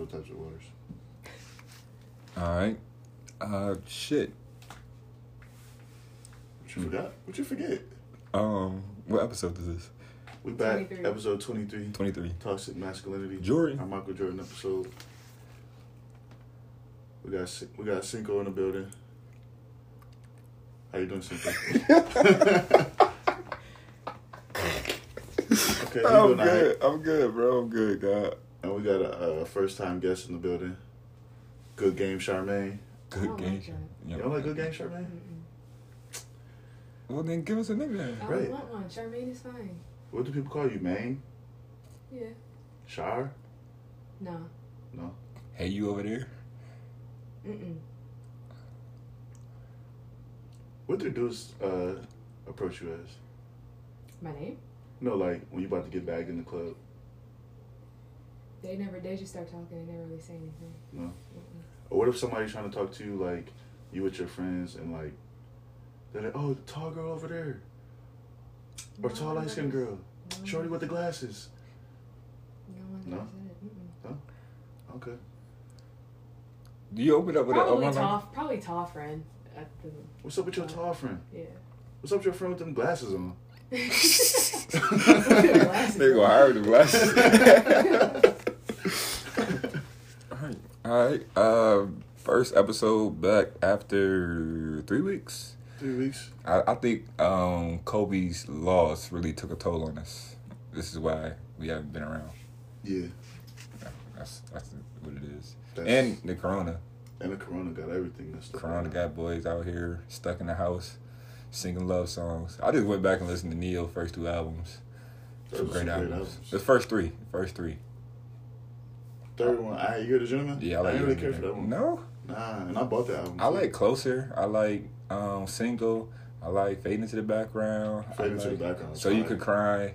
Those types of waters. All right. Uh, shit. What you forgot? What you forget? Um, what episode is this? We back 23. episode twenty three. Twenty three. Toxic masculinity. Jordan. Our Michael Jordan episode. We got we got Cinco in the building. How you doing, Cinco? okay, I'm doing alright? good. I'm good, bro. I'm good, God. And we got a, uh first time guest in the building. Good game, Charmaine. I Good don't game. like that. You don't like good game, Charmaine? Mm-mm. Well, then give us a nickname. I Right. don't want one. Charmaine is fine. What do people call you, Maine? Yeah. Char? No. No. Hey, you over there? Mm-mm. What do dudes uh, approach you as? My name? No, like when you about to get back in the club. They never. They just start talking. They never really say anything. No. Mm-mm. Or what if somebody's trying to talk to you, like you with your friends, and like they're like, "Oh, the tall girl over there, or tall one light skinned girl, no one shorty with the ever- glasses." No one No? ever it. Okay. Do you open up with a? Probably oh, my tall. Probably tall friend. At the, What's up with your tall friend? yeah. What's up with your friend with them glasses on? Glasses. They gonna hire the glasses. All right. Uh, first episode back after three weeks. Three weeks. I, I think um, Kobe's loss really took a toll on us. This is why we haven't been around. Yeah. That's that's what it is. That's, And the corona. and the corona got everything up. Corona got boys out here stuck in the house singing love songs. I just went back and listened to Ne-Yo first two albums. Those Some great albums. great albums. The first three. First three. Third one, I you hear the gentleman. Yeah, I like didn't really care for that one. No. Nah, and I bought that album. I too. like Closer. I like um, Single. I like Fade into the Background. I Fade Into the Background is So You. Could Cry.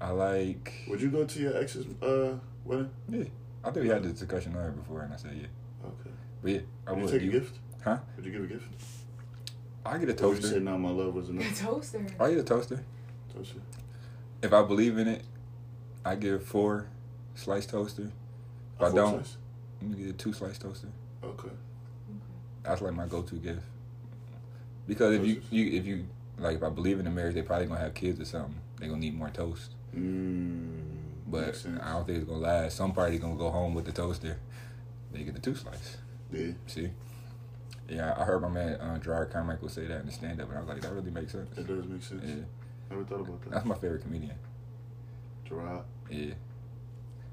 I like. Would you go to your ex's uh wedding? Yeah. I think we had this discussion on here before, and I said yeah. Okay. But yeah, I Would you take You- a gift? Huh? Would you give a gift? I get a Or would you say toaster. no, my love was A enough? toaster. I get a toaster. Toaster. If I believe in it, I give four sliced toaster. If I don't? I'm gonna get a two slice toaster. Okay. That's like my go-to gift. Because if you, you if you like if I believe in the marriage, they probably gonna have kids or something. They gonna need more toast. Mmm. But I don't think it's gonna last. Some party gonna go home with the toaster. They get the two slice. Yeah. See? Yeah, I heard my man uh, Jerrod Carmichael say that in the stand up, and I was like, that really makes sense. It does make sense. Yeah, Never thought about that. that's my favorite comedian. Jerrod. Yeah,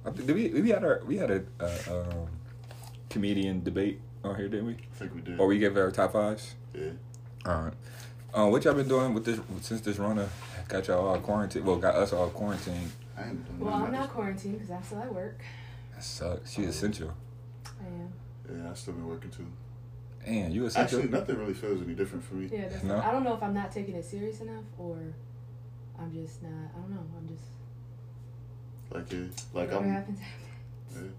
I think, did we we had our we had a uh, um, comedian debate on here, didn't we? I think we did. Or we gave our top fives. Yeah. All right. Uh, what y'all been doing with this since this Rona got y'all all quarantined? Well, got us all quarantined. I ain't done Well, nothing I'm not else. quarantined because I'm still at work. That sucks. She's essential. I am. Yeah, I still been working too. And you essential. Actually, nothing really feels any different for me. Yeah, that's No? I don't know if I'm not taking it serious enough or I'm just not. I don't know. I'm just. Like, yeah, like whatever I'm. happens, happens.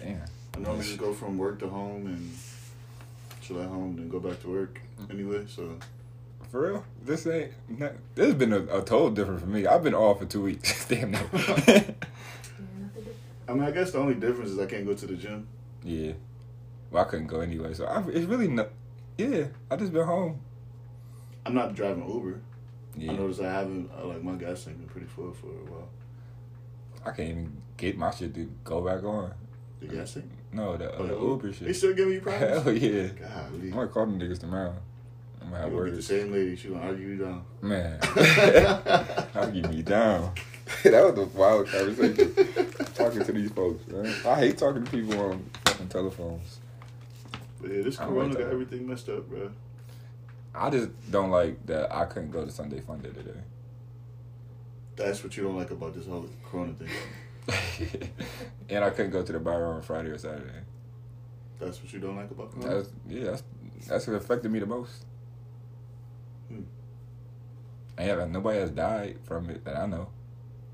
Yeah. Damn. I normally just go from work to home and chill at home, then go back to work mm-hmm. anyway. So For real? This ain't. Not, this has been a, a total different for me. I've been off for two weeks. Damn near. Yeah. I mean, I guess the only difference is I can't go to the gym. yeah. Well, I couldn't go anyway, so I, it's really not. Yeah, I just been home. I'm not driving Uber. Yeah. I noticed I haven't. I, like my gas tank been pretty full for a while. I can't even get my shit to go back on. The gas. No, the, uh, Oh, the the Uber shit. They still giving you problems. Hell yeah. Golly. I'm gonna call them niggas tomorrow. I'm gonna have You gonna get the words. same lady. She gonna argue you down. Man. Give me down. that was a wild conversation. talking to these folks, man. I hate talking to people on fucking telephones. But yeah, this corona got everything messed up, bro. I just don't like that I couldn't go to Sunday Fun Day today. That's what you don't like about this whole corona thing. and I couldn't go to the bar on Friday or Saturday. That's what you don't like about corona. That's yeah, that's that's what affected me the most. Hmm. And yeah, nobody has died from it that I know.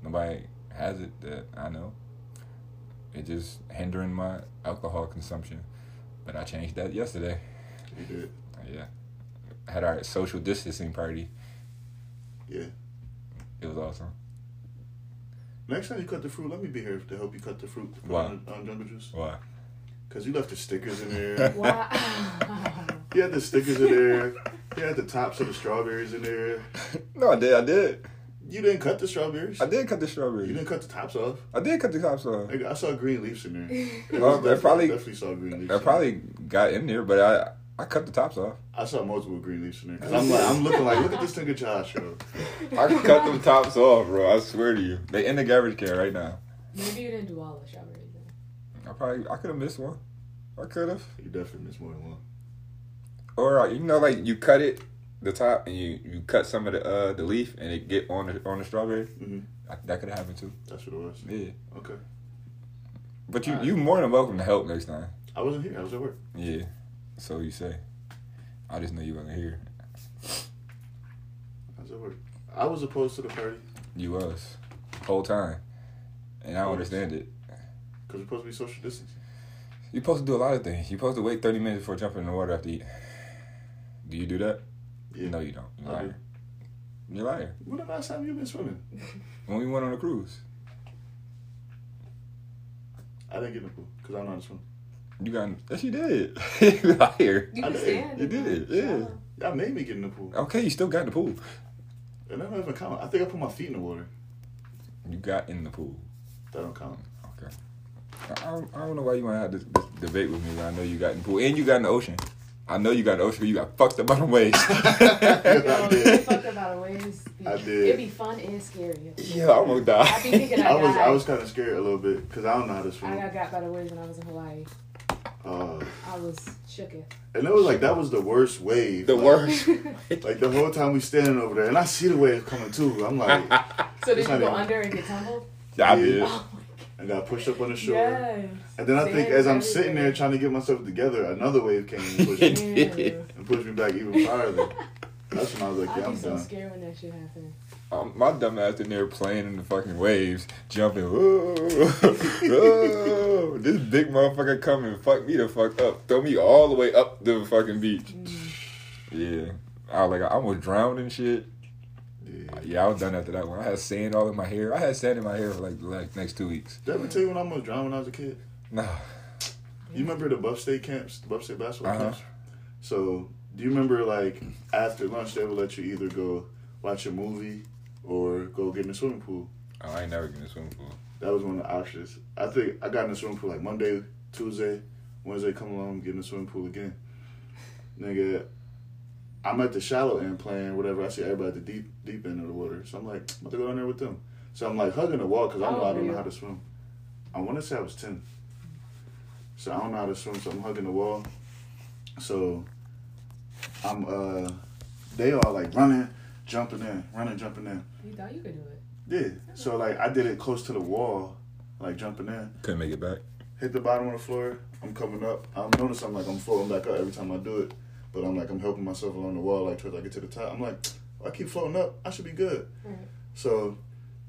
Nobody has it that I know. It just hindering my alcohol consumption. But I changed that yesterday. You did. Yeah. I had our social distancing party. Yeah. It was awesome. Next time you cut the fruit, let me be here to help you cut the fruit. to put Why? On, on uh, jungle juice. Why? Cause you left the stickers in there. Wow. he had the stickers in there. You had the tops of the strawberries in there. No, I did. I did. You didn't cut the strawberries. I did cut the strawberries. You didn't cut the tops off. I did cut the tops off. Nigga, I saw green leaves in there. It Well, was they definitely- probably- definitely saw green leaves. I probably got in there, but I I cut the tops off. I saw multiple green leaves in there. Cause I'm like, I'm looking like, look at this nigga Josh, yo. I cut them tops off, bro. I swear to you. They in the garbage can right now. Maybe you didn't do all the strawberries. I probably I could have missed one. I could have. You definitely missed more than one. Or uh, you know, like you cut it the top and you you cut some of the uh the leaf and it get on the on the strawberry. hmm I, that could have happened too. That's what it was. Yeah. Okay. But you Alright. you more than welcome to help next time. I wasn't here. I was at work. Yeah. So you say. I just know you wasn't here. I was at work. I was opposed to the party You was. Whole time. And I don't understand it. because we're supposed to be social distancing. You're supposed to do a lot of things. You're supposed to wait 30 minutes before jumping in the water after eat. Do you do that? Yeah. No, you don't. You're do. You're liar. When the last time you been swimming? When we went on a cruise, I didn't get in the pool because I don't know how to swim. You got. Yes, you did. you liar. You I can did. stand. You did, yeah. Y'all made me get in the pool, Okay, you still got in the pool. and that don't even count. I think I put my feet in the water. You got in the pool. That don't count. Okay. I I don't, I don't know why you want to have this, this debate with me when I know you got in the pool and you got in the ocean. I know you got in the ocean. but You got fucked up by the waves. Yo, I did. you fucked up out of ways. I did. It'd be fun and scary. at the same yeah, I time. almost died. I be I, I was I was kind of scared a little bit because I don't know how to swim. I swim. got got by the waves when I was in Hawaii. Uh, I was shook it. and it was like that was the worst wave. the Like- worst. Like the whole time we standing over there, and I see the wave coming too. I'm like, So did you go even- under and get tumbled? Yeah, I did. Oh and got pushed up on the shore. Yes. And then I think as I'm everywhere. sitting there trying to get myself together, another wave came and pushed me, Ew. and pushed me back even farther. That's when I was like, yeah, I'd I'm so done. scared when that shit happened. Um, my dumb ass in there playing in the fucking waves, jumping. Whoa, whoa. This big motherfucker coming, fuck me the fuck up, throw me all the way up the fucking beach. Yeah, I was like, I almost drowned and shit. Yeah. Yeah, I was done after that one. I had sand all in my hair. I had sand in my hair for like like next two weeks. Did I ever tell you when I almost drowned when I was a kid? Nah, You remember the Buff State camps, the Buff State basketball Uh-huh. camps? So, do you remember like after lunch they would let you either go watch a movie or go get in the swimming pool? oh, I ain't never get in the swimming pool. That was one of the options. I think I got in the swimming pool like Monday, Tuesday, Wednesday. Come along, get in the swimming pool again. Nigga, I'm at the shallow end playing whatever. I see everybody at the deep deep end of the water, so I'm like, I'm about to go down there with them. So I'm like hugging the wall because I know I don't know how to swim. I want to say I was ten. So I don't know how to swim, so I'm hugging the wall. So I'm uh, they all like running, jumping in, running, jumping in. You thought you could do it. Yeah. So like I did it close to the wall, like jumping in Couldn't make it back. hit the bottom of the floor. I'm coming up. I'm notice I'm like I'm floating back up every time I do it, but I'm like I'm helping myself along the wall like towards I get to the top. I'm like I keep floating up. I should be good. Right. So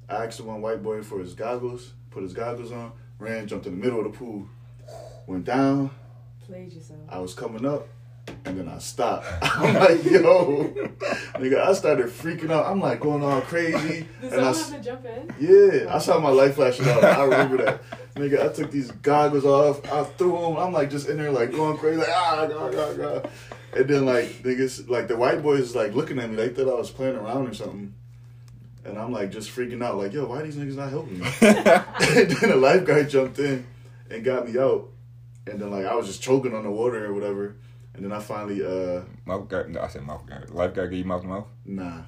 I asked the one white boy for his goggles. Put his goggles on. Ran, jumped in the middle of the pool. Went down. Played yourself. I was coming up. And then I stopped. I'm like, yo, nigga, I started freaking out. I'm like going all crazy. Did and I, someone s- have to jump in? yeah, I saw my light flashing out. I remember that. Nigga, I took these goggles off. I threw them. I'm like just in there like going crazy, like ah, god, god, god. And then like niggas, like the white boys like looking at me. They thought I was playing around or something. And I'm like just freaking out, like yo, why these niggas not helping me? and then the lifeguard jumped in and got me out. And then like I was just choking on the water or whatever. And then I finally uh Mouth guard. No, I said mouth guard. Life guard give you mouth to mouth. nah.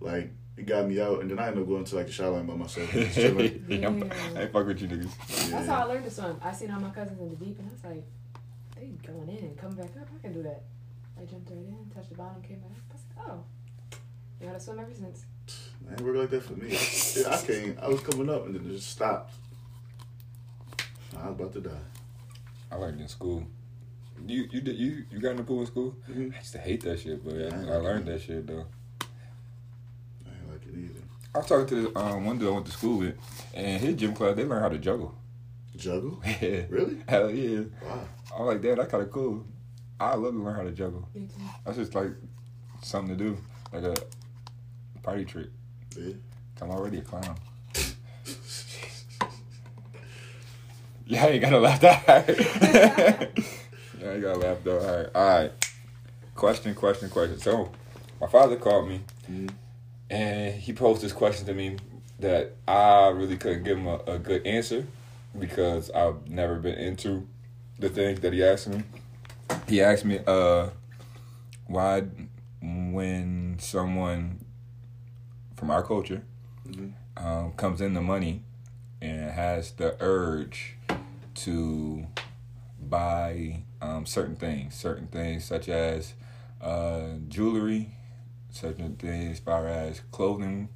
Like it got me out and then I ended up going to like the shower line by myself. Yeah, I'm- Yeah. I ain't fuck with you niggas. That's how I learned to swim. I seen all my cousins in the deep, and I was like, they going in and coming back up. I can do that. I jumped right in, touched the bottom, came back. I was like, oh, you gotta swim ever since. Man, it worked like that for me. Yeah, I came, I was coming up and then it just stopped. I was about to die. I learned in school. You you did you you got in the pool in school? Mhm. I used to hate that shit, but Yeah, I, I learned that shit though. I ain't like it either. I was talking to this um, one dude I went to school with, and his gym class they learn how to juggle. Juggle? Yeah, Really? hell yeah. Wow. I'm like, damn, that's kind of cool. I love to learn how to juggle. Me too. That's just like something to do, like a party trick. Yeah. I'm already a clown. Yeah, you gotta laugh that hard. yeah, you gotta laugh that hard. All right. Question, question, question. So, my father called me, Mhm. and he posed this question to me that I really couldn't give him a, a good answer because I've never been into the things that he asked me. He asked me, uh, why when someone from our culture Mhm. um, comes into money and has the urge to buy um, certain things, certain things such as uh, jewelry, certain things as far as clothing,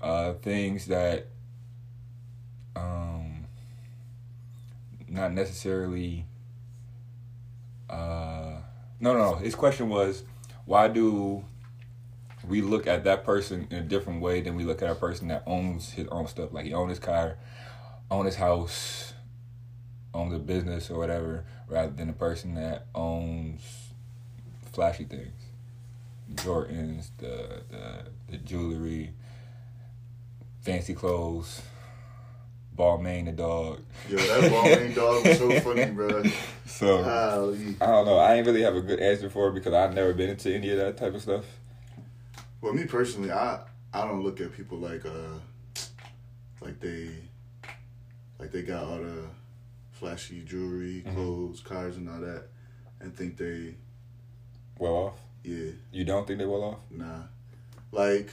uh, things that um, not necessarily. Uh, no, no, no. His question was, why do we look at that person in a different way than we look at a person that owns his own stuff? Like he owns his car, owns his house, owns a business or whatever, rather than a person that owns flashy things, Jordans, the the the jewelry, fancy clothes, Balmain the dog. Yo, that Balmain dog was so funny, bro. So. Golly. I don't know. I ain't really have a good answer for it because I've never been into any of that type of stuff. Well, me personally, I I don't look at people like uh like they like they got all the flashy jewelry, Mhm. clothes, cars, and all that, and think they Well off. yeah You don't think they well off? nah like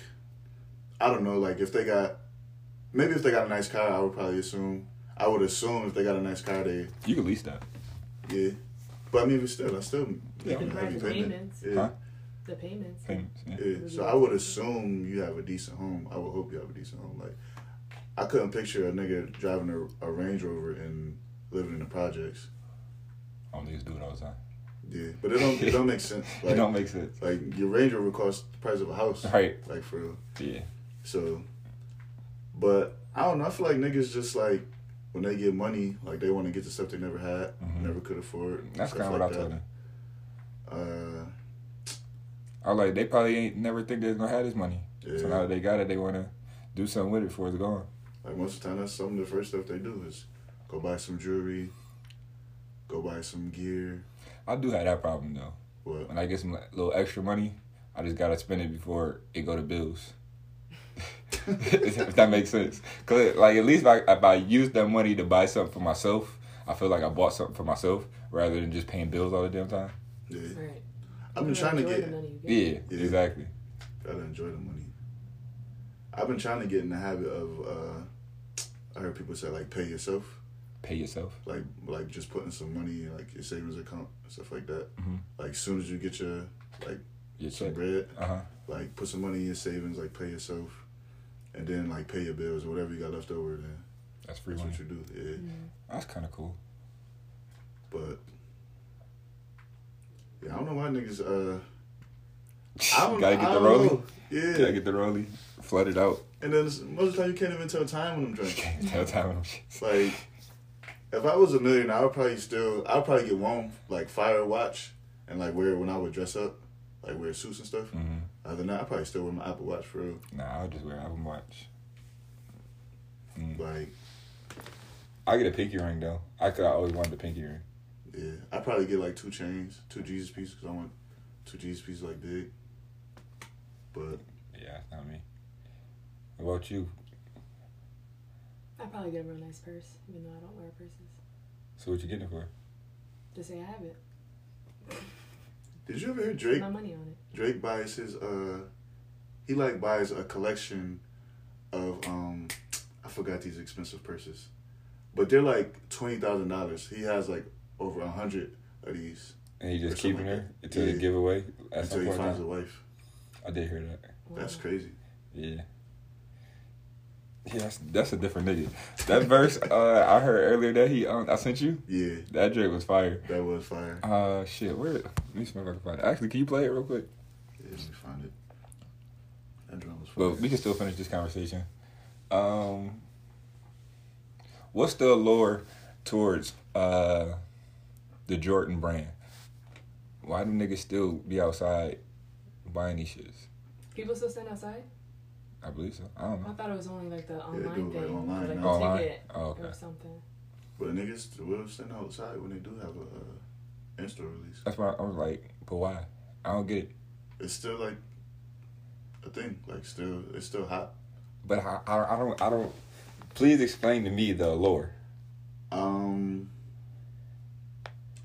I don't know like if they got maybe if they got a nice car, I would probably assume I would assume if they got a nice car, they You can lease that. yeah. But I mean, still, I still Yeah. making a heavy The payment. payments. Yeah. Huh? The payments. Payments. Yeah. Yeah, so I would assume you have a decent home. I would hope you have a decent home. Like, I couldn't picture a nigga driving a, a Range Rover and living in the projects. Niggas do it all the time. Yeah, but it don't it don't make sense. Like, it don't make sense. like your Range Rover costs the price of a house. Right. Like for real. Yeah. So, but I don't know. I feel like niggas just like when they get money, like they want to get the stuff they never had, Mhm. never could afford. That's kind of what I told them. Uh, I like, they probably ain't never think they're gonna have this money. yeah. So now that they got it, they wanna do something with it before it's gone. Like most of the time, that's some of the first stuff they do is go buy some jewelry, go buy some gear. I do have that problem though. What? When I get some like, little extra money, I just gotta spend it before it go to bills. if that makes sense, cause like at least if I, if I use that money to buy something for myself, I feel like I bought something for myself rather than just paying bills all the damn time. Yeah, Right. I've been trying to enjoy get. the money you Yeah, get. Yeah. exactly. Gotta enjoy the money. I've been trying to get in the habit of. uh I heard people say like pay yourself, Pay yourself. like like just putting some money in like your savings account and stuff like that. Mhm. Like as soon as you get your like Your some check. bread, Uh huh. like put some money in your savings, like pay yourself, and then like pay your bills or whatever you got left over. Then That's free that's money. what you do. Yeah, Mm. That's kind of cool. but yeah, I don't know why niggas. uh I don't Gotta get I the don't rolling. know. Yeah, Gotta get the rolling. Flood it out. and then most of the time you can't even tell time when I'm drinking. Can't tell time when I'm shit. Like, if I was a millionaire, I would probably still, I'd probably get one like fire watch and like wear it when I would dress up, like wear suits and stuff. Mm-hmm. Other than that, I probably still wear my Apple Watch for real. Nah, I'll just wear Apple Watch. Mm. Like, I get a pinky ring though. I could. I always wanted a pinky ring. yeah, I probably get like two chains, two Jesus pieces, because I want two Jesus pieces like big. But Yeah, that's not me. What about you? I'd probably get a real nice purse, even though I don't wear purses. So what you getting it for? To say I have it. did you ever hear Drake? my money on it. Drake buys his uh, he like buys a collection of um, I forgot these expensive purses, but they're like twenty thousand dollars. He has like over a hundred of these And he just Or keep them like there that. until Yeah. they give away at until he point. in finds a wife. I did hear that. That's crazy. Yeah. Yeah, that's, that's a different nigga. That verse uh, I heard earlier that he um, I sent you. Yeah, That Drake was fire. that was fire. Uh, shit. Where? Let me see if I can find it. Actually, can you play it real quick? Yeah, let me find it. That drum was fire. Well, we can still finish this conversation. Um, what's the allure towards uh the Jordan brand? Why do niggas still be outside buying these shits? People still stand outside? I believe so. I don't know. I thought it was only like the do online it, like, thing. online or like now. a Online? ticket Oh, okay. or something. But niggas will stand outside when they do have a uh, in-store release. That's why I was like, but why? I don't get it. It's still like a thing. Like still, it's still hot. But I, I, I don't, I don't. Please explain to me the allure. Um,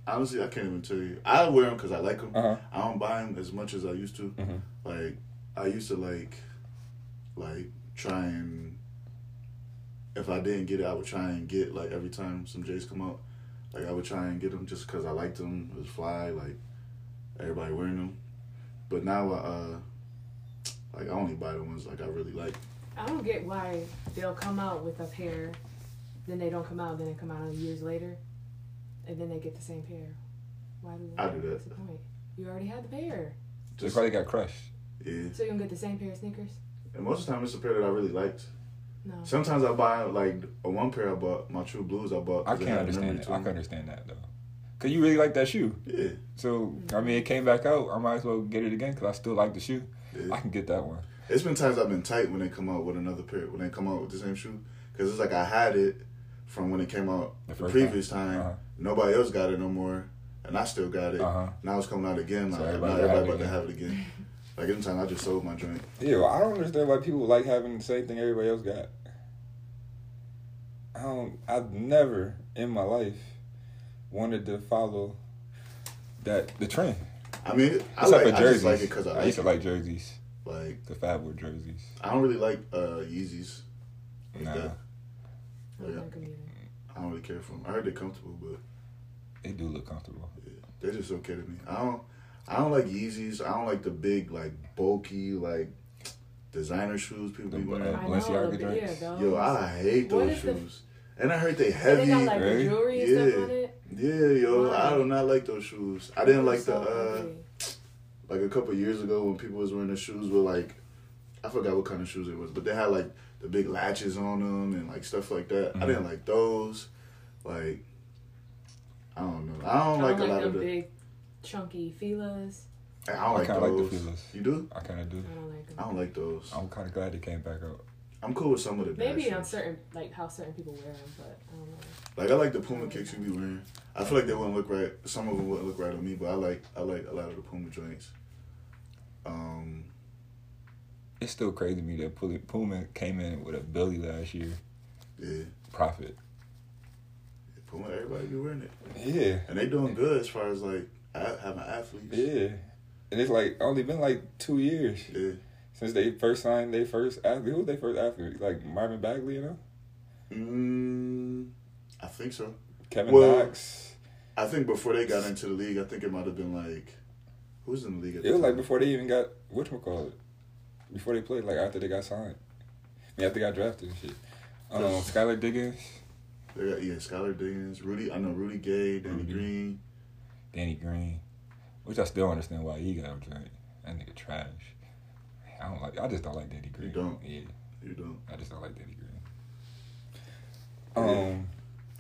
honestly, I can't even tell you. I wear them because I like them. Uh-huh. I don't buy them as much as I used to. Mhm. Like I used to like, like try and if I didn't get it, I would try and get like every time some J's come out, like I would try and get them just because I liked them. It was fly, like everybody wearing them. But now, uh, like I only buy the ones like I really like. I don't get why they'll come out with a pair, then they don't come out, then they come out years later, and then they get the same pair. Why do I do that. What's the point? You already had the pair, They Just probably got crushed. yeah. so you don't get the same pair of sneakers. And most of the time, it's a pair that I really liked. No. Sometimes I buy like a one pair I bought, my True Blues I bought. 'cause I can't understand that. I can understand that though. Cause you really like that shoe. Yeah, So I mean, it came back out. I might as well get it again because I still like the shoe. yeah. I can get that one. It's been times I've been tight when they come out with another pair. When they come out with the same shoe, because it's like I had it from when it came out The the, previous time. Uh-huh. Nobody else got it no more, and I still got it. Uh-huh. Now it's coming out again. So everybody now have everybody it about to have it again. Like anytime I just sold my joint. Yeah, well, I don't understand why people like having the same thing everybody else got. I don't. I've never in my life wanted to follow that the trend. I mean, I Except like for I jerseys. just like it because I I like used to it. like jerseys, Like the Fatwood jerseys. I don't really like uh Yeezys. Like Nah, that. I don't Yeah. like 'em either. I don't really care for them. I heard they're comfortable, but they do look comfortable. yeah, they're just okay to me. I don't. I don't like Yeezys. I don't like the big, like bulky, like designer shoes people The, be wearing. uh, I know, Balenciaga but joints? yeah. Yo, I hate What those is the- shoes. And I heard they And heavy. they got like Really? the jewelry and Yeah. stuff on it. yeah, yo, I do not like those shoes. I didn't like the uh ugly. like a couple years ago when people was wearing the shoes with like I forgot what kind of shoes it was, but they had like the big latches on them and like stuff like that. I Mhm. didn't like those. Like I don't know. I don't I like don't a lot like of the. big, chunky Filas. I don't I like kinda like the those. Filas. you do? I kind of do. I don't like them. I don't like those. I'm kind of glad they came back out. I'm cool with some of the dad Maybe on shoes. certain, like how certain people wear them, but I don't know. Like I like the Puma kicks you be wearing. I feel like they wouldn't look right. Some of them wouldn't look right on me, but I like I like a lot of the Puma joints. Um, It's still crazy to me that Puma- Puma came in with a Billy last year. yeah, Profit. Puma. Everybody be wearing it, Yeah. and they doing good as far as like a- having athletes. Yeah. And it's like only been like two years Yeah. since they first signed their first athlete. Who was their first athlete? Like Marvin Bagley, you know? Mm, I think so. Kevin Well, Knox. I think before they got into the league, I think it might have been like who's in the league. At It the was like before they even got whatchamacallit. Before they played, like after they got signed. I mean, after they got drafted and shit. Um. Skylar Diggins, They got yeah, Skylar Diggins, Rudy. I know Rudy Gay, Danny Rudy. Green. Danny Green, which I still don't understand why he got a joint. That nigga trash. I don't like. I just don't like Danny Green. You don't? Yeah, You don't. I just don't like Danny Green. Um,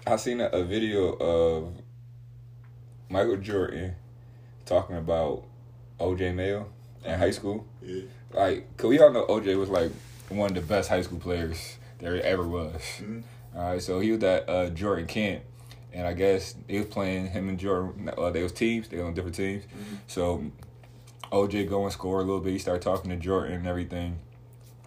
I seen a, a video of Michael Jordan talking about OJ Mayo in high school. Yeah. Like, cause we all know OJ was like one of the best high school players there ever was. Mhm. All right, so he was at uh, Jordan camp, and I guess they was playing him and Jordan. Uh, they was teams. They was on different teams. Mhm. So OJ go and score a little bit. He started talking to Jordan and everything.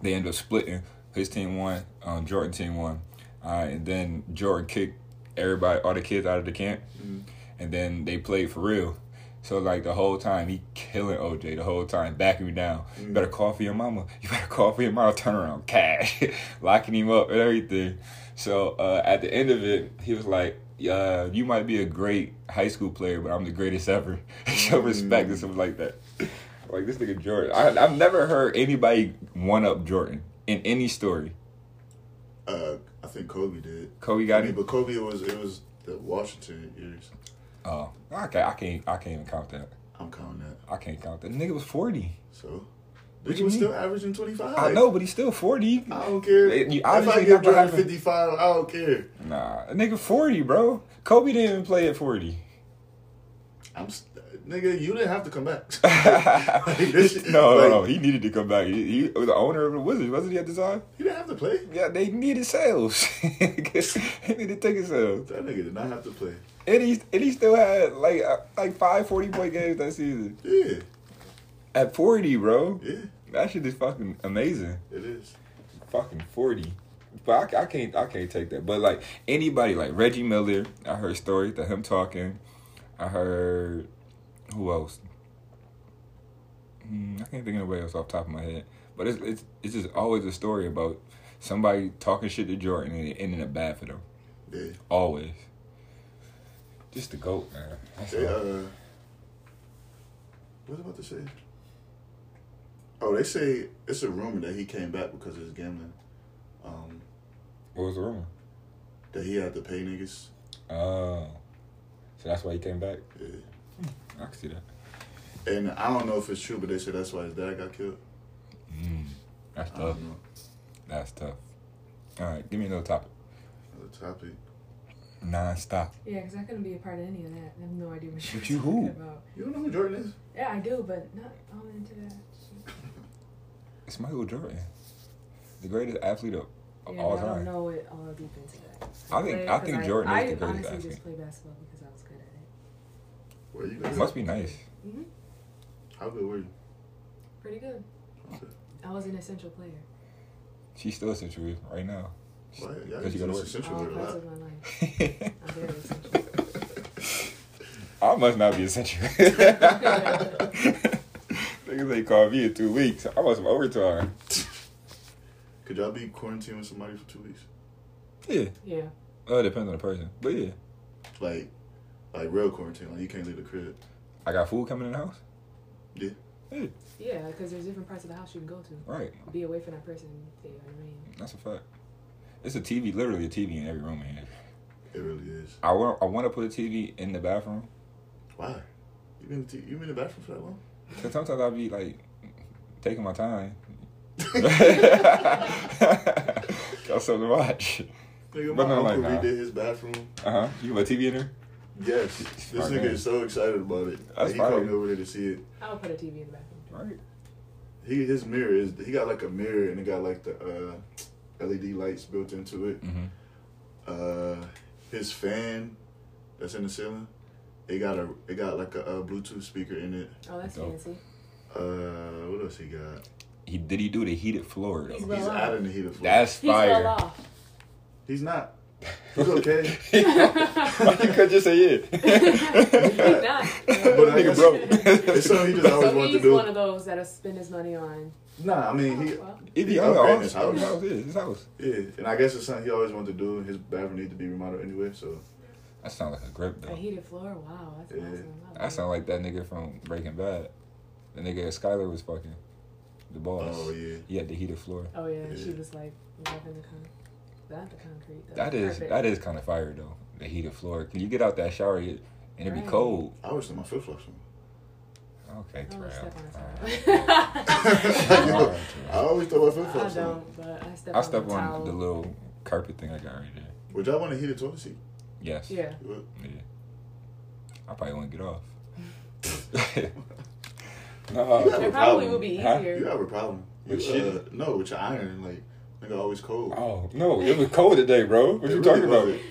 They end up splitting. His team won. Um, Jordan team won. Uh, and then Jordan kicked everybody, all the kids out of the camp, Mhm. and then they played for real. So like the whole time he killing OJ the whole time, backing me down. You Mhm. better call for your mama. You better call for your mama. Turn around, cash, locking him up and everything. So uh, at the end of it, he was like, "Yeah, you might be a great high school player, but I'm the greatest ever." Show respect and something like that. Like this nigga Jordan. I, I've never heard anybody one up Jordan in any story. Uh, I think Kobe did. Kobe I got mean, it. but Kobe it was it was the Washington years. Oh, I can't. I can't. I can't even count that. I'm counting that. I can't count that. The nigga was forty. So, What he was mean? still averaging 25. I know, but he's still forty. I don't care. You if I give never Jordan having- 55, I don't care. Nah, nigga forty, bro. Kobe didn't even play at forty. I'm st- nigga, you didn't have to come back. Like, shit- no, like, no, he needed to come back. He, he was the owner of the Wizards, wasn't he at the time? He didn't have to play. Yeah, they needed sales. he needed ticket sales. That nigga did not have to play. And he, and he still had like uh, like five 40 point games that season. Yeah, At 40, bro. yeah, That shit is fucking amazing. it is. Fucking 40. But I, I can't I can't take that. But like anybody like Reggie Miller, I heard stories to him talking. I heard who else? Hmm, I can't think of anybody else off the top of my head. But it's it's it's just always a story about somebody talking shit to Jordan and it ending up bad for them. Yeah. Always. Just the goat, man. That's They, uh, what was I about to say? Oh, they say it's a rumor that he came back because of his gambling. Um, what was the rumor? that he had to pay niggas. Oh. So that's why he came back? Yeah. I can see that. And I don't know if it's true, but they say that's why his dad got killed. Mm, that's I tough. don't know. That's tough. All right, give me another topic. Another topic. Non-stop. Yeah, because I couldn't be a part of any of that. I have no idea what you're you talking who? about. You don't know who Jordan is? Yeah, I do, but not all into that. Shit. It's Michael Jordan, the greatest athlete of of Yeah, all but I don't time. know it all deep into that. I think- play I 'cause think Jordan is I the greatest honestly athlete. just play basketball because I was good at it. Where you It must be nice. hmm How good were you? Pretty good. Okay. I was an essential player. She's still a situation right now. Why? Yeah, Because you gotta work. essential All a parts lot. of my life. I'm very essential. I must not be essential. Niggas ain't called me in two weeks. I must have overtime. Could y'all be quarantined with somebody for two weeks? Yeah. Yeah. Oh, it depends on the person. But yeah. Like, like real quarantine. Like you can't leave the crib. I got food coming in the house? Yeah. Yeah, Yeah, because there's different parts of the house you can go to. right. Be away from that person. You know what I mean? That's a fact. It's a TV, literally a TV in every room in here. It really is. I want, I want to put a TV in the bathroom. Why? You been to, you been in the bathroom for that long? Cause sometimes I'll be like taking my time. Got something to watch. Nigga, But my no, like, uncle nah. his bathroom. Uh huh. You got a TV in there? Yes, this Smart nigga man. is so excited about it. That's Like, he fire. called me over there to see it. I would put a TV in the bathroom. Right. He his mirror is he got like a mirror and it got like the uh, LED lights built into it. Mm-hmm. Uh, his fan that's in the ceiling, it got a it got like a, uh Bluetooth speaker in it. Oh, that's Dope. fancy. Uh, what else he got? He did he do the heated floor though? He's He's Well, adding the heater. floor. That's He's well fire. off. He's not. He's okay. Why you could just say it? He's not. But I Nigga guess- broke. it's something he just always So wanted to he's do. one of those that'll spend his money on. Nah, I mean he. Well, If he He own upgrading house, his house. house. yeah, his house. Yeah, and I guess it's something he always wanted to do. His bathroom needs to be remodeled anyway, so That sounds like a grip though. a though. heated floor. Wow, that's Yeah. awesome. I That sound like that nigga from Breaking Bad. The nigga Skyler was fucking. The boss. oh yeah. He had the heated floor. Oh yeah, she was like loving the con. Not the concrete. The That is carpet. that is kind of fire though. The heated floor. Can you get out that shower and it be Right. cold? I wish that my flip flops. Okay, I Terrell. always step on Alright. a towel. I always throw my flip flops on. don't, but I step I on step the on the little carpet thing I got right there. Would y'all want to heat a heated toilet seat? Yes. Yeah. Yeah. I probably want to get off. no. You have a It probably problem. would be Huh? easier. You have a problem. You, With uh, shit? no, with your iron, like nigga always cold. Oh no! It was cold today, bro. What It you really talking about? wasn't.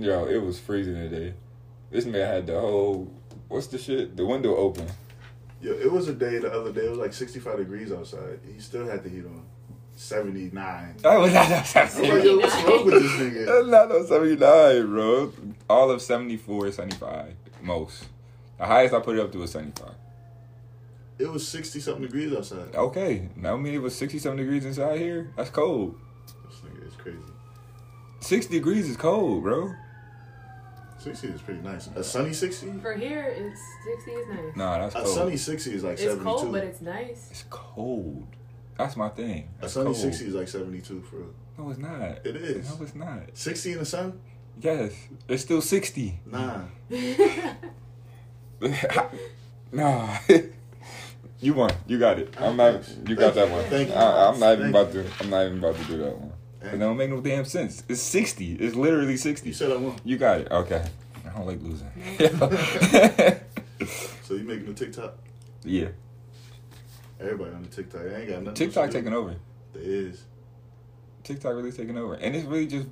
Yo, it was freezing today. This man had the whole what's the shit? The window open. Yo, it was a day the other day. It was like 65 degrees outside. He still had the heat on. 79. That was not no I'm like, yo, what's wrong with this nigga? That's not no 79, bro. All of 74, 75. Most. The highest I put it up to was 75. It was 60 something degrees outside. Okay. Now, I mean, it was 67 degrees inside here. That's cold. This nigga is crazy. 60 degrees is cold, bro. 60 is pretty nice. A sunny 60? For here, it's 60 is nice. Nah, that's cold. A cold. sunny 60 is like it's 72. cold, but it's nice. It's cold. That's my thing. a It's sunny cold. 60 is like 72 for real. No, it's not. It is. No, it's not. 60 in the sun? Yes, it's still 60. Nah. nah. you won. You got it. I'm not. You got that one. Thank you. I, I'm not even about to. I'm not even about to do that one. It don't make no damn sense. It's 60. It's literally 60. You said I won. You got it. Okay. I don't like losing. So you making a TikTok? Yeah, Everybody on the TikTok. They ain't got nothing. TikTok to do. taking over. There is. TikTok really taking over, and it's really just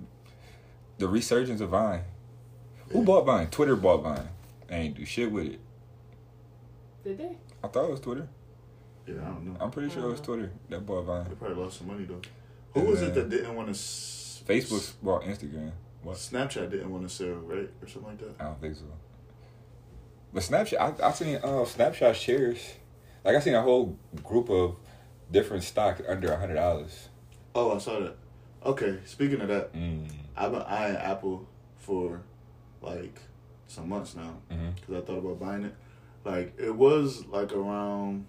the resurgence of Vine. Who bought Vine? Twitter bought Vine. They ain't do shit with it. Did they? I thought it was Twitter. Yeah, I don't know. I'm pretty sure it was Twitter that bought Vine. They probably lost some money though. Who was it that didn't want to? S- Facebook bought Instagram. What? Snapchat didn't want to sell, right, or something like that. I don't think so. But Snapchat, I I seen uh, Snapchat shares. Like I seen a whole group of different stocks under a hundred dollars. Oh, I saw that. Okay, speaking of that, Mm. I've been eyeing Apple for like some months now because I thought about buying it. Like it was like around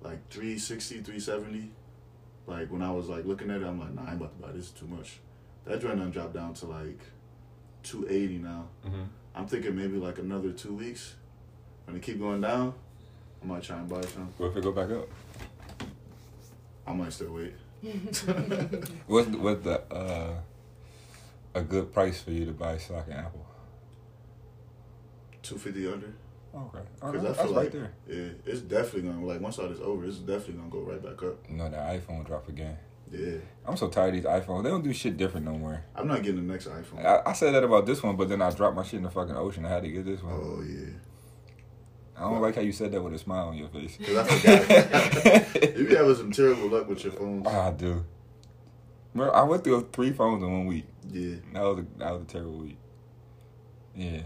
like 360, 370. Like when I was like looking at it, I'm like, nah, I ain't about to buy this. Too much. That joint done dropped down to like 280 now. hmm I'm thinking maybe like another two weeks when it keep going down. I might try and buy some. What if it go back up? I might still wait. What's the, what's the uh, a good price for you to buy stock in Apple? 250 under. Okay, oh, Because no, I that's feel right like there. yeah, it's definitely gonna like once all this over, it's definitely gonna go right back up. No, the iPhone drop again. Yeah, I'm so tired of these iPhones. They don't do shit different no more. I'm not getting the next iPhone. I, I said that about this one, but then I dropped my shit in the fucking ocean. I had to get this one. oh yeah, I don't like how you said that with a smile on your face. because I forgot. you be having some terrible luck with your phones. I do. Bro, I went through three phones in one week. Yeah, That was a, that was a terrible week. Yeah.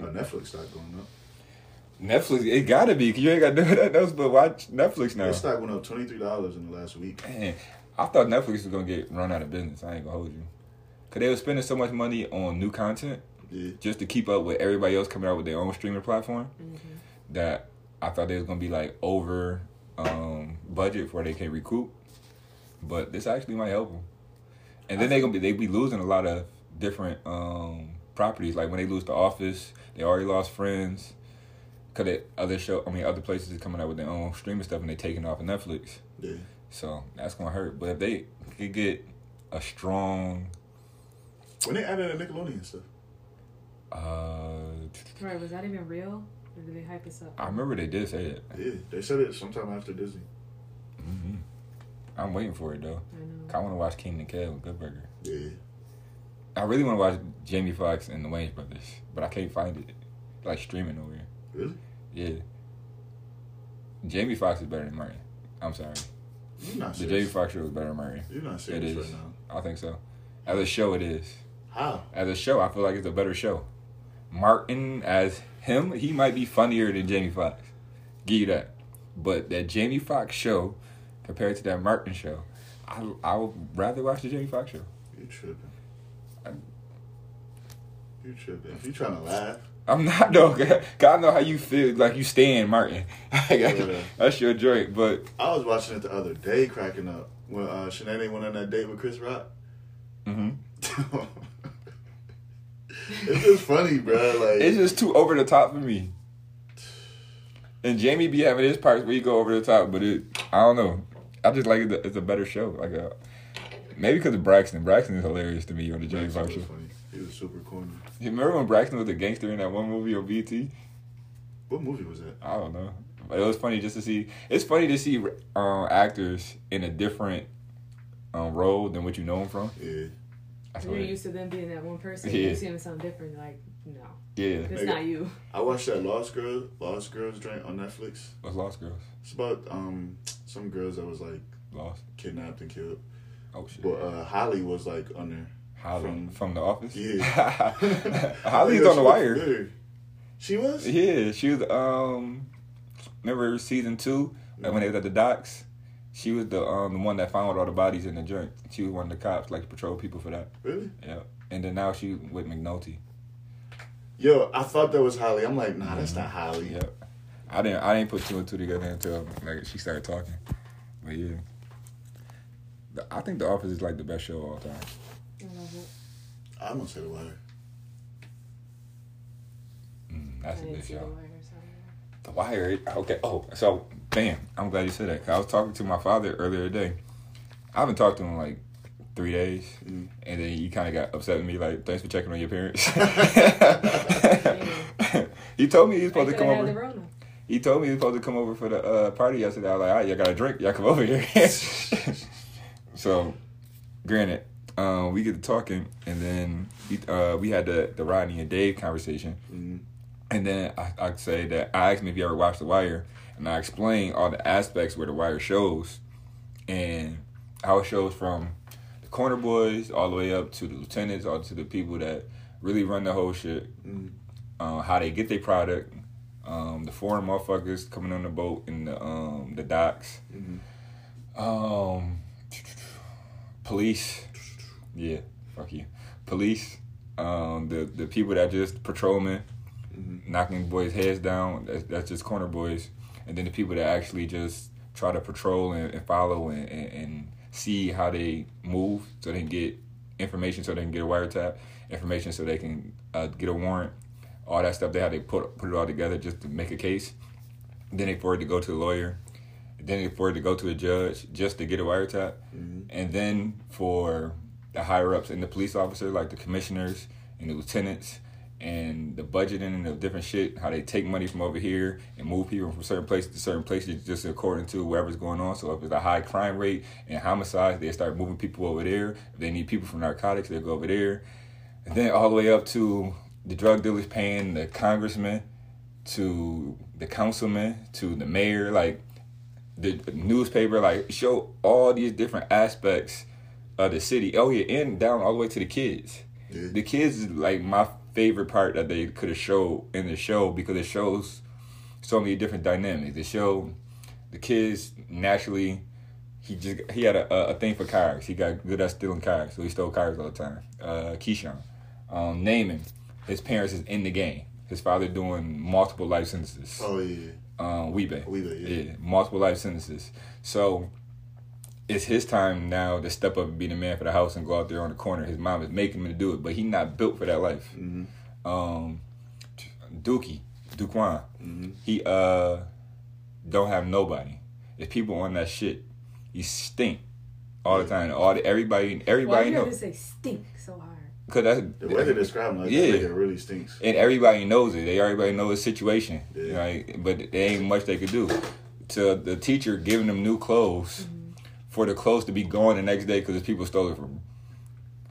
oh, Netflix stock going up. Netflix, it gotta be, because you ain't got nothing else but watch Netflix now. Their stock went up twenty three dollars in the last week. Man, I thought Netflix was gonna get run out of business. I ain't gonna hold you. Cause they were spending so much money on new content Yeah, just to keep up with everybody else coming out with their own streaming platform Mhm. That I thought they was gonna be like over um, budget for they can recoup. But this actually might help them. And then they gonna be they be losing a lot of different um, properties. Like when they lose The Office, they already lost Friends. Cause they, other show, I mean, other places is coming out with their own streaming stuff and they taking off of Netflix. yeah. So that's gonna hurt. But if they could get a strong, When they added the Nickelodeon stuff, uh, Right, was that even real? Or did they hype us up? I remember they did say it. yeah, they said it sometime after Disney. hmm I'm waiting for it though. I know. I want to watch Kenan and Kel with Good Burger. Yeah, I really want to watch Jamie Foxx and the Wayans Brothers, but I can't find it like streaming over here. really? Yeah, Jamie Foxx is better than Murray. I'm sorry, You're not the Jamie serious. Foxx show is better than Murray. You're not It serious is. right now. I think so. As a show, it is. How? As a show, I feel like it's a better show. Martin as him, he might be funnier than Jamie Foxx. Give you that. But that Jamie Foxx show, compared to that Martin show, I I would rather watch the Jamie Foxx show. You tripping? I- You tripping? If you trying to laugh, I'm not though. I know how you feel. Like you stand Martin. Yeah. That's your joint. But I was watching it the other day, cracking up when uh, Shanae went on that date with Chris Rock. hmm it's just funny, bro. Like it's just too over the top for me. And Jamie be having his parts where you go over the top, but it I don't know. I just like it. It's a better show. Like a maybe because of Braxton. Braxton is hilarious to me on the Jamie Foxx was show. funny. He was super corny. You remember when Braxton was a gangster in that one movie on BET? What movie was that? I don't know, but it was funny just to see. It's funny to see uh, actors in a different um, role than what you know them from. Yeah, That's You're what used to them being that one person. Yeah. You see them sound different. Like, no, yeah. it's not you. I watched that Lost Girl, Lost Girls drink on Netflix. What's Lost Girls? It's about um some girls that was like Lost. kidnapped and killed. Oh shit. But uh, Holly was like on there. Holly from, from- The Office. Yeah. Holly's on the wire. familiar. She was. Yeah, she was. Um, remember season two like when they was at the docks. She was the um the one that found all the bodies in the joint. She was one of the cops, like patrol people for that. Really? Yeah, and then now she with McNulty. Yo, I thought that was Holly. I'm like, nah, that's not Holly. Yeah, I didn't I didn't put two and two together until like she started talking. But yeah, The- I think The Office is like the best show of all time. I love it. I'm gonna say the wire. Mm, that's I a didn't good see the show. wire. The Wire. Okay. Oh, so damn. I'm glad you said that. 'cause I was talking to my father earlier today. I haven't talked to him like three days, Mm. and then he kind of got upset with me. Like, thanks for checking on your parents. he told me he was supposed to come over. He told me he was supposed to come over for the uh, party yesterday. I was like, all right, y'all got a drink. Y'all come over here. so, granted, um, we get to talking, and then we, uh, we had the, the Rodney and Dave conversation. Mhm. And then I, I say that I asked him if he ever watched The Wire, and I explained all the aspects where The Wire shows, and how it shows from the corner boys all the way up to the lieutenants, all to the people that really run the whole shit, Mhm. uh, how they get their product, um, the foreign motherfuckers coming on the boat in the um, the docks, Mhm. um, police, yeah, fuck you, police, um, the the people that just patrolmen, Mhm. knocking boys' heads down. That's, that's just corner boys, and then the people that actually just try to patrol and, and follow and, and, and see how they move, so they can get information, so they can get a wiretap, information, so they can uh, get a warrant. All that stuff. They had to put put it all together just to make a case. Then they forward to go to a lawyer. Then they forward to go to a judge just to get a wiretap Mhm. and then for the higher ups and the police officers, like the commissioners and the lieutenants, and the budgeting and the different shit, how they take money from over here and move people from certain places to certain places just according to whatever's going on. So if it's a high crime rate and homicides, they start moving people over there. If they need people for narcotics, they go over there. And then all the way up to the drug dealers paying the congressman, to the councilman, to the mayor, like the newspaper, like show all these different aspects of the city. Oh yeah, and down all the way to the kids. Yeah. The kids is like my favorite part that they could have showed in the show because it shows so many different dynamics. The show the kids naturally. He just he had a, a, a thing for cars. He got good at stealing cars, so he stole cars all the time. Uh, Keyshawn, um, Namond, his parents is in the game. His father doing multiple life sentences Oh yeah. um, Wee-Bey. Wee-Bey, yeah. multiple life sentences. So it's his time now to step up and be the man for the house and go out there on the corner. His mom is making him to do it, but he's not built for that life. Mhm. Um, Dookie, Duquan, Mhm. he uh don't have nobody. If people on that shit, You stink all the time. All the, everybody, Why everybody you have to knows say stink so hard? because that's The way they describe him, like Yeah. that nigga really stinks. and everybody knows it. They everybody knows the situation, Yeah. right? But there ain't much they could do. To the teacher giving them new clothes for the clothes to be gone the next day because people stole it from. them.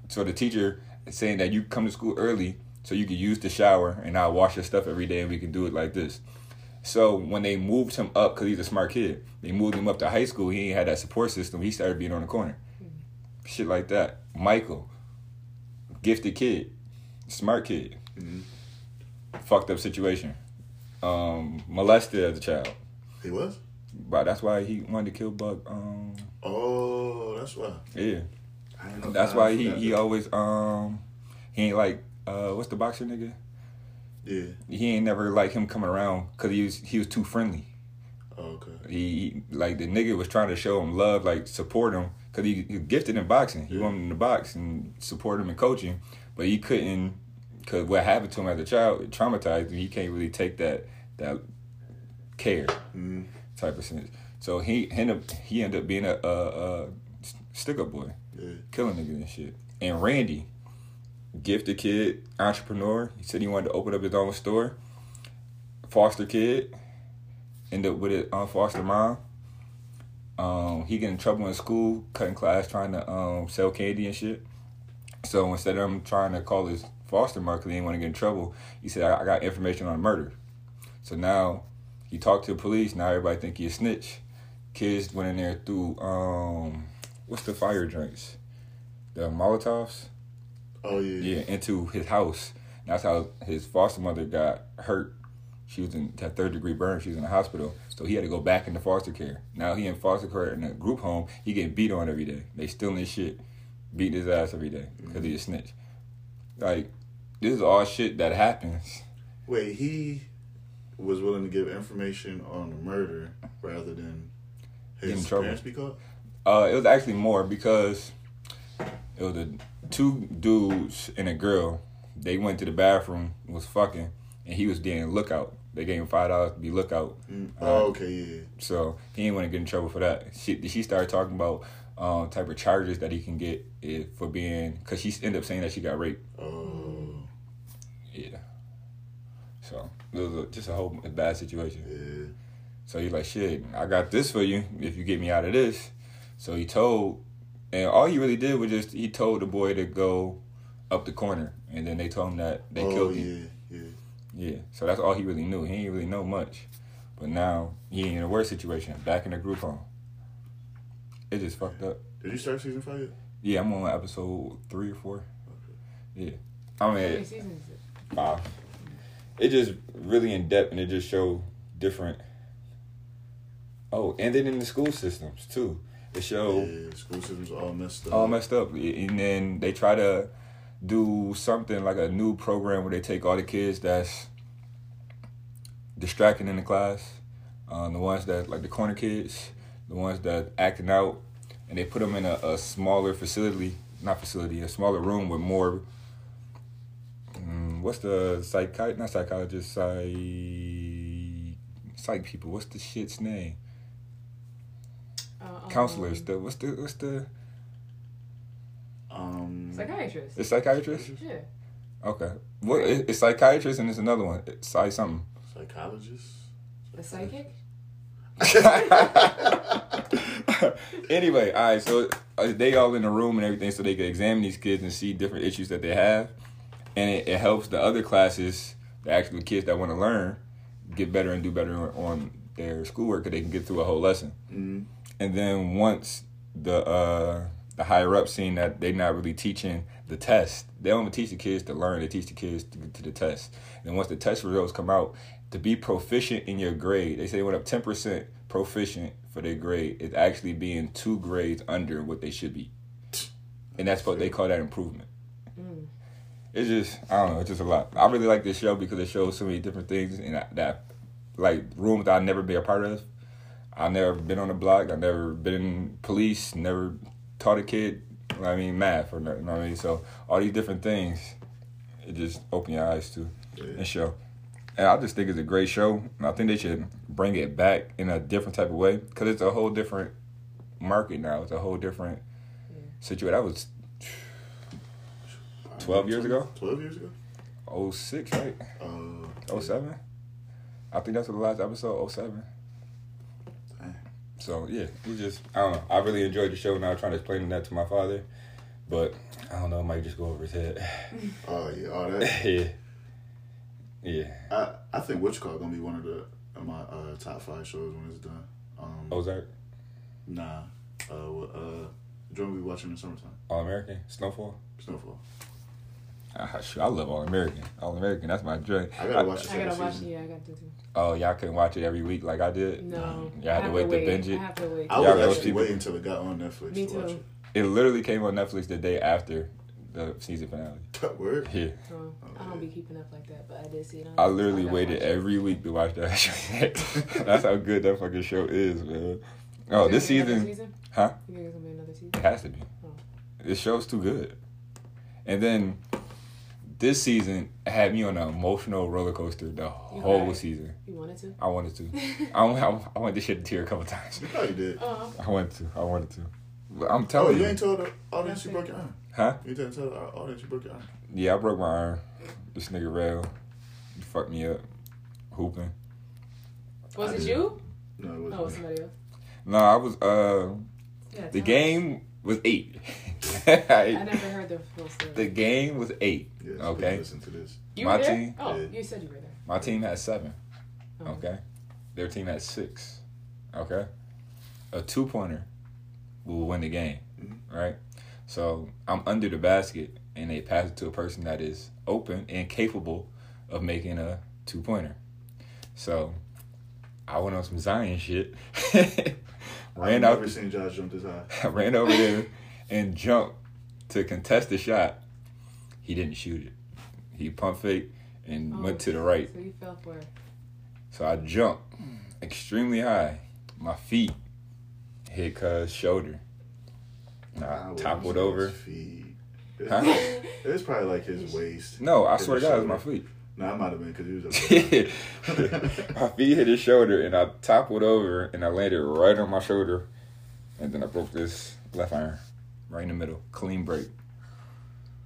So the teacher is saying that you come to school early so you can use the shower and I'll wash your stuff every day and we can do it like this. So when they moved him up because he's a smart kid, they moved him up to high school. He ain't had that support system. He started being on the corner, shit like that. Michael, gifted kid, smart kid Mhm. fucked up situation. Um, molested as a child. He was. But that's why he wanted to kill Buck. Um, That's why. yeah, I didn't know- that's why he he always um he ain't like uh what's the boxer nigga? Yeah. He ain't never like him coming around because he was he was too friendly. Oh, okay. He, like the nigga was trying to show him love, like support him because he, he gifted in boxing. He Yeah. wanted him to box and support him and coach him, but he couldn't because what happened to him as a child it traumatized him. He can't really take that that care. Mhm. type of sense. So he ended up he ended up being a, a, a stick up boy, Yeah. killing niggas and shit. And Randy, gifted kid, entrepreneur. He said he wanted to open up his own store. Foster kid, end up with it on foster mom. Um, he get in trouble in school, cutting class, trying to um, sell candy and shit. So instead of him trying to call his foster mom because he didn't want to get in trouble, he said, I, I got information on a murder. So now he talked to the police. Now everybody think he a snitch. Kids went in there through um, what's the fire drinks, the Molotovs. Oh yeah. Yeah, into his house. That's how his foster mother got hurt. She was in had third degree burn. She was in the hospital, so he had to go back into foster care. Now he in foster care in a group home. He getting beat on every day. They stealing his shit, beating his ass every day because he a snitch. Like this is all shit that happens. Wait, he was willing to give information on the murder rather than in his trouble. parents be caught. Uh, it was actually more because it was the two dudes and a girl. They went to the bathroom, was fucking, and he was getting lookout. They gave him five dollars to be lookout. Mm. Uh, Oh, okay, yeah. So he didn't want to get in trouble for that. She she started talking about um, type of charges that he can get if, for being because she ended up saying that she got raped. Oh, Yeah. So it was a, just a whole bad situation. Yeah. So he's like, shit, I got this for you if you get me out of this. So he told, and all he really did was just he told the boy to go up the corner, and then they told him that they oh, killed him. yeah, yeah. Yeah, so that's all he really knew. He didn't really know much, but now he in a worse situation, back in the group home. It just fucked up. Did you start season five yet? Yeah, I'm on episode three or four. Yeah, I How many mean seasons five. It just really in depth, and it just show different. Oh, and then in the school systems too, it show Yeah, school systems all messed up. all messed up, and then they try to do something like a new program where they take all the kids that's distracting in the class, um, the ones that like the corner kids, the ones that acting out, and they put them in a, a smaller facility, not facility, a smaller room with more. Um, what's the psychi? Not psychologist, psych, psych people. What's the shit's name? Counselors. The what's the what's the Um, Psychiatrist. the psychiatrist? Yeah. Okay. What it- it's psychiatrist and it's another one. It's psych something. psychologist. A psychic? anyway, all right. So uh, they all in the room and everything, so they can examine these kids and see different issues that they have, and it, it helps the other classes, the actual kids that want to learn, get better and do better on, on their schoolwork, because they can get through a whole lesson. Mm-hmm. And then once the uh, the higher up seeing that they're not really teaching the test, they don't even teach the kids to learn. They teach the kids to get to the test. And once the test results come out, to be proficient in your grade, they say they went up ten percent proficient for their grade. It's actually being two grades under what they should be, and that's what they call that improvement. Mm. It's just I don't know. It's just a lot. I really like this show because it shows so many different things and that, that like rooms that I've never been a part of. I've never been on the block. I've never been in police. Never taught a kid. you know what I mean math or nothing. You know what I mean. So all these different things, it just open your eyes to Yeah. and show. And I just think it's a great show. And I think they should bring it back in a different type of way because it's a whole different market now. It's a whole different Yeah. situation. That was 12 years ago? Twelve years ago. 06, right? Uh, 07? I think that's the last episode, 07. Dang. So, yeah, we just, I don't know. I really enjoyed the show now, trying to explain that to my father. But, I don't know, it might just go over his head. Oh yeah, all that. yeah. Yeah. I I think Witch Call gonna be one of the of my uh, top five shows when it's done. Um, Ozark, nah. Uh, what, uh, joint we watching in the summertime. All American, Snowfall. Snowfall. Ah, shoot, I love All American. All American, that's my drink. I gotta watch the I gotta second watch. season. Yeah, I gotta do too. Oh, y'all couldn't watch it every week like I did? No, mm-hmm. Y'all had I to wait to binge I it? have to wait. I Y'all would actually people- wait until it got on Netflix Me to watch too. It literally came on Netflix the day after the season finale. it. Word. Yeah. So, oh, I don't be keeping up like that, but I did see it on. I literally gotta waited watch it. every week to watch that show. That's how good that fucking show is, man. Oh, this think it's another season, huh? You think it's gonna be another season? It has to be. Oh. This show's too good. And then this season had me on an emotional roller coaster the whole cried? season. You wanted to? I wanted to. I went, I, I went to shed a tear a couple times. You probably did. Oh, I wanted to. I wanted to. But I'm Oh, telling you you. ain't told the audience you Okay. broke your arm. Huh? You didn't tell the audience you broke your arm. Yeah, I broke my arm. This nigga rail. He fucked me up. Hooping. was I it did. you? No, it Oh, it was wasn't. somebody else. No, I was uh Yeah, the tell game was eight. us. I never heard the full story. the game was eight. Yes, Okay. Listen to this. you my were there? team- Oh, Yeah. you said you were there. My team had seven. Oh. Okay. Their team had six. Okay. A two pointer will win the game. Mhm. Right? So I'm under the basket and they pass it to a person that is open and capable of making a two pointer. So I went on some Zion shit. ran I've out never seen Josh jump this high. I ran over there and jumped to contest the shot. He didn't shoot it. He pump fake and Oh, went to the right. So you fell for it. So I jumped extremely high. My feet hit cuz shoulder. And I wouldn't toppled over. his feet. It's, Huh? it's probably like his waist. No, I swear to God, it was my feet. No, I might have been because he was up my feet hit his shoulder and I toppled over and I landed right on my shoulder. And then I broke this left iron right in the middle. Clean break.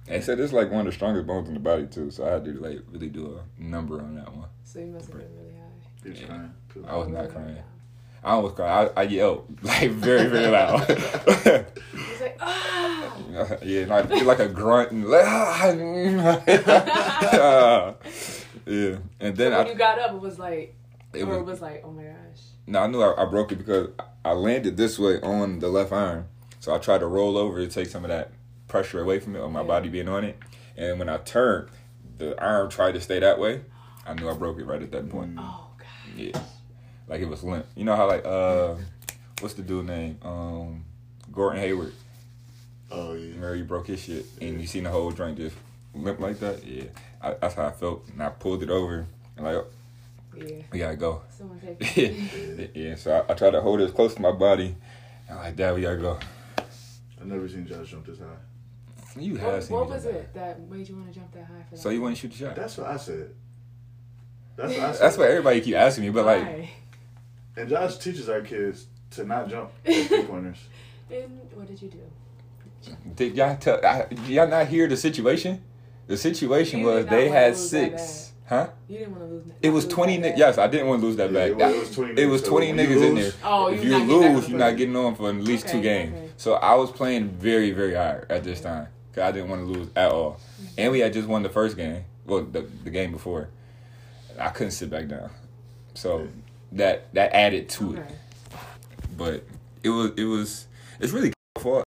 They said it's like one of the strongest bones in the body too, so I had to like really do a number on that one. So you must have been really high. He was Yeah. crying. I was not crying. I almost cried. I, I yelled like very very loud. He's like, ah. yeah, and I feel like a grunt and like, ah. yeah, and then So when I you got up, it was like, it or was it was like, oh my gosh. No, I knew I, I broke it because I landed this way on the left arm. So I tried to roll over to take some of that pressure away from it, or my Yeah. body being on it. And when I turned, the arm tried to stay that way. I knew I broke it right at that point. Oh god. Yeah, like it was limp. You know how like uh, what's the dude name? Um, Gordon Hayward. Oh yeah. Remember he broke his shit, and you seen the whole joint just limp like that. Yeah, I, that's how I felt, and I pulled it over, and like, oh, Yeah. we gotta go. Someone take. yeah, yeah. So I, I tried to hold it as close to my body. I'm like, Dad, we gotta go. I've never seen Josh jump this high. You have What, seen what me was it that made you want to jump that high for that? So you wouldn't shoot the shot? That's what I said. That's what I said. That's what everybody keep asking me, but like, Why? And Josh teaches our kids to not jump at three pointers. And what did you do? did y'all tell? I, did y'all not hear the situation? The situation You was they had six, huh? You didn't want to lose. It was lose twenty. that Ni- yes, I didn't want to lose that Yeah, back. it was- 20 It was niggas, so twenty when you niggas in there. Oh, if you you not getting back on lose, the you're not getting on for at least two games. okay. So I was playing very, very hard at this time because I didn't want to lose at all. And we had just won the first game, well, the, the game before. I couldn't sit back down, so that that added to it. But it was it was it's really Kyle's fault.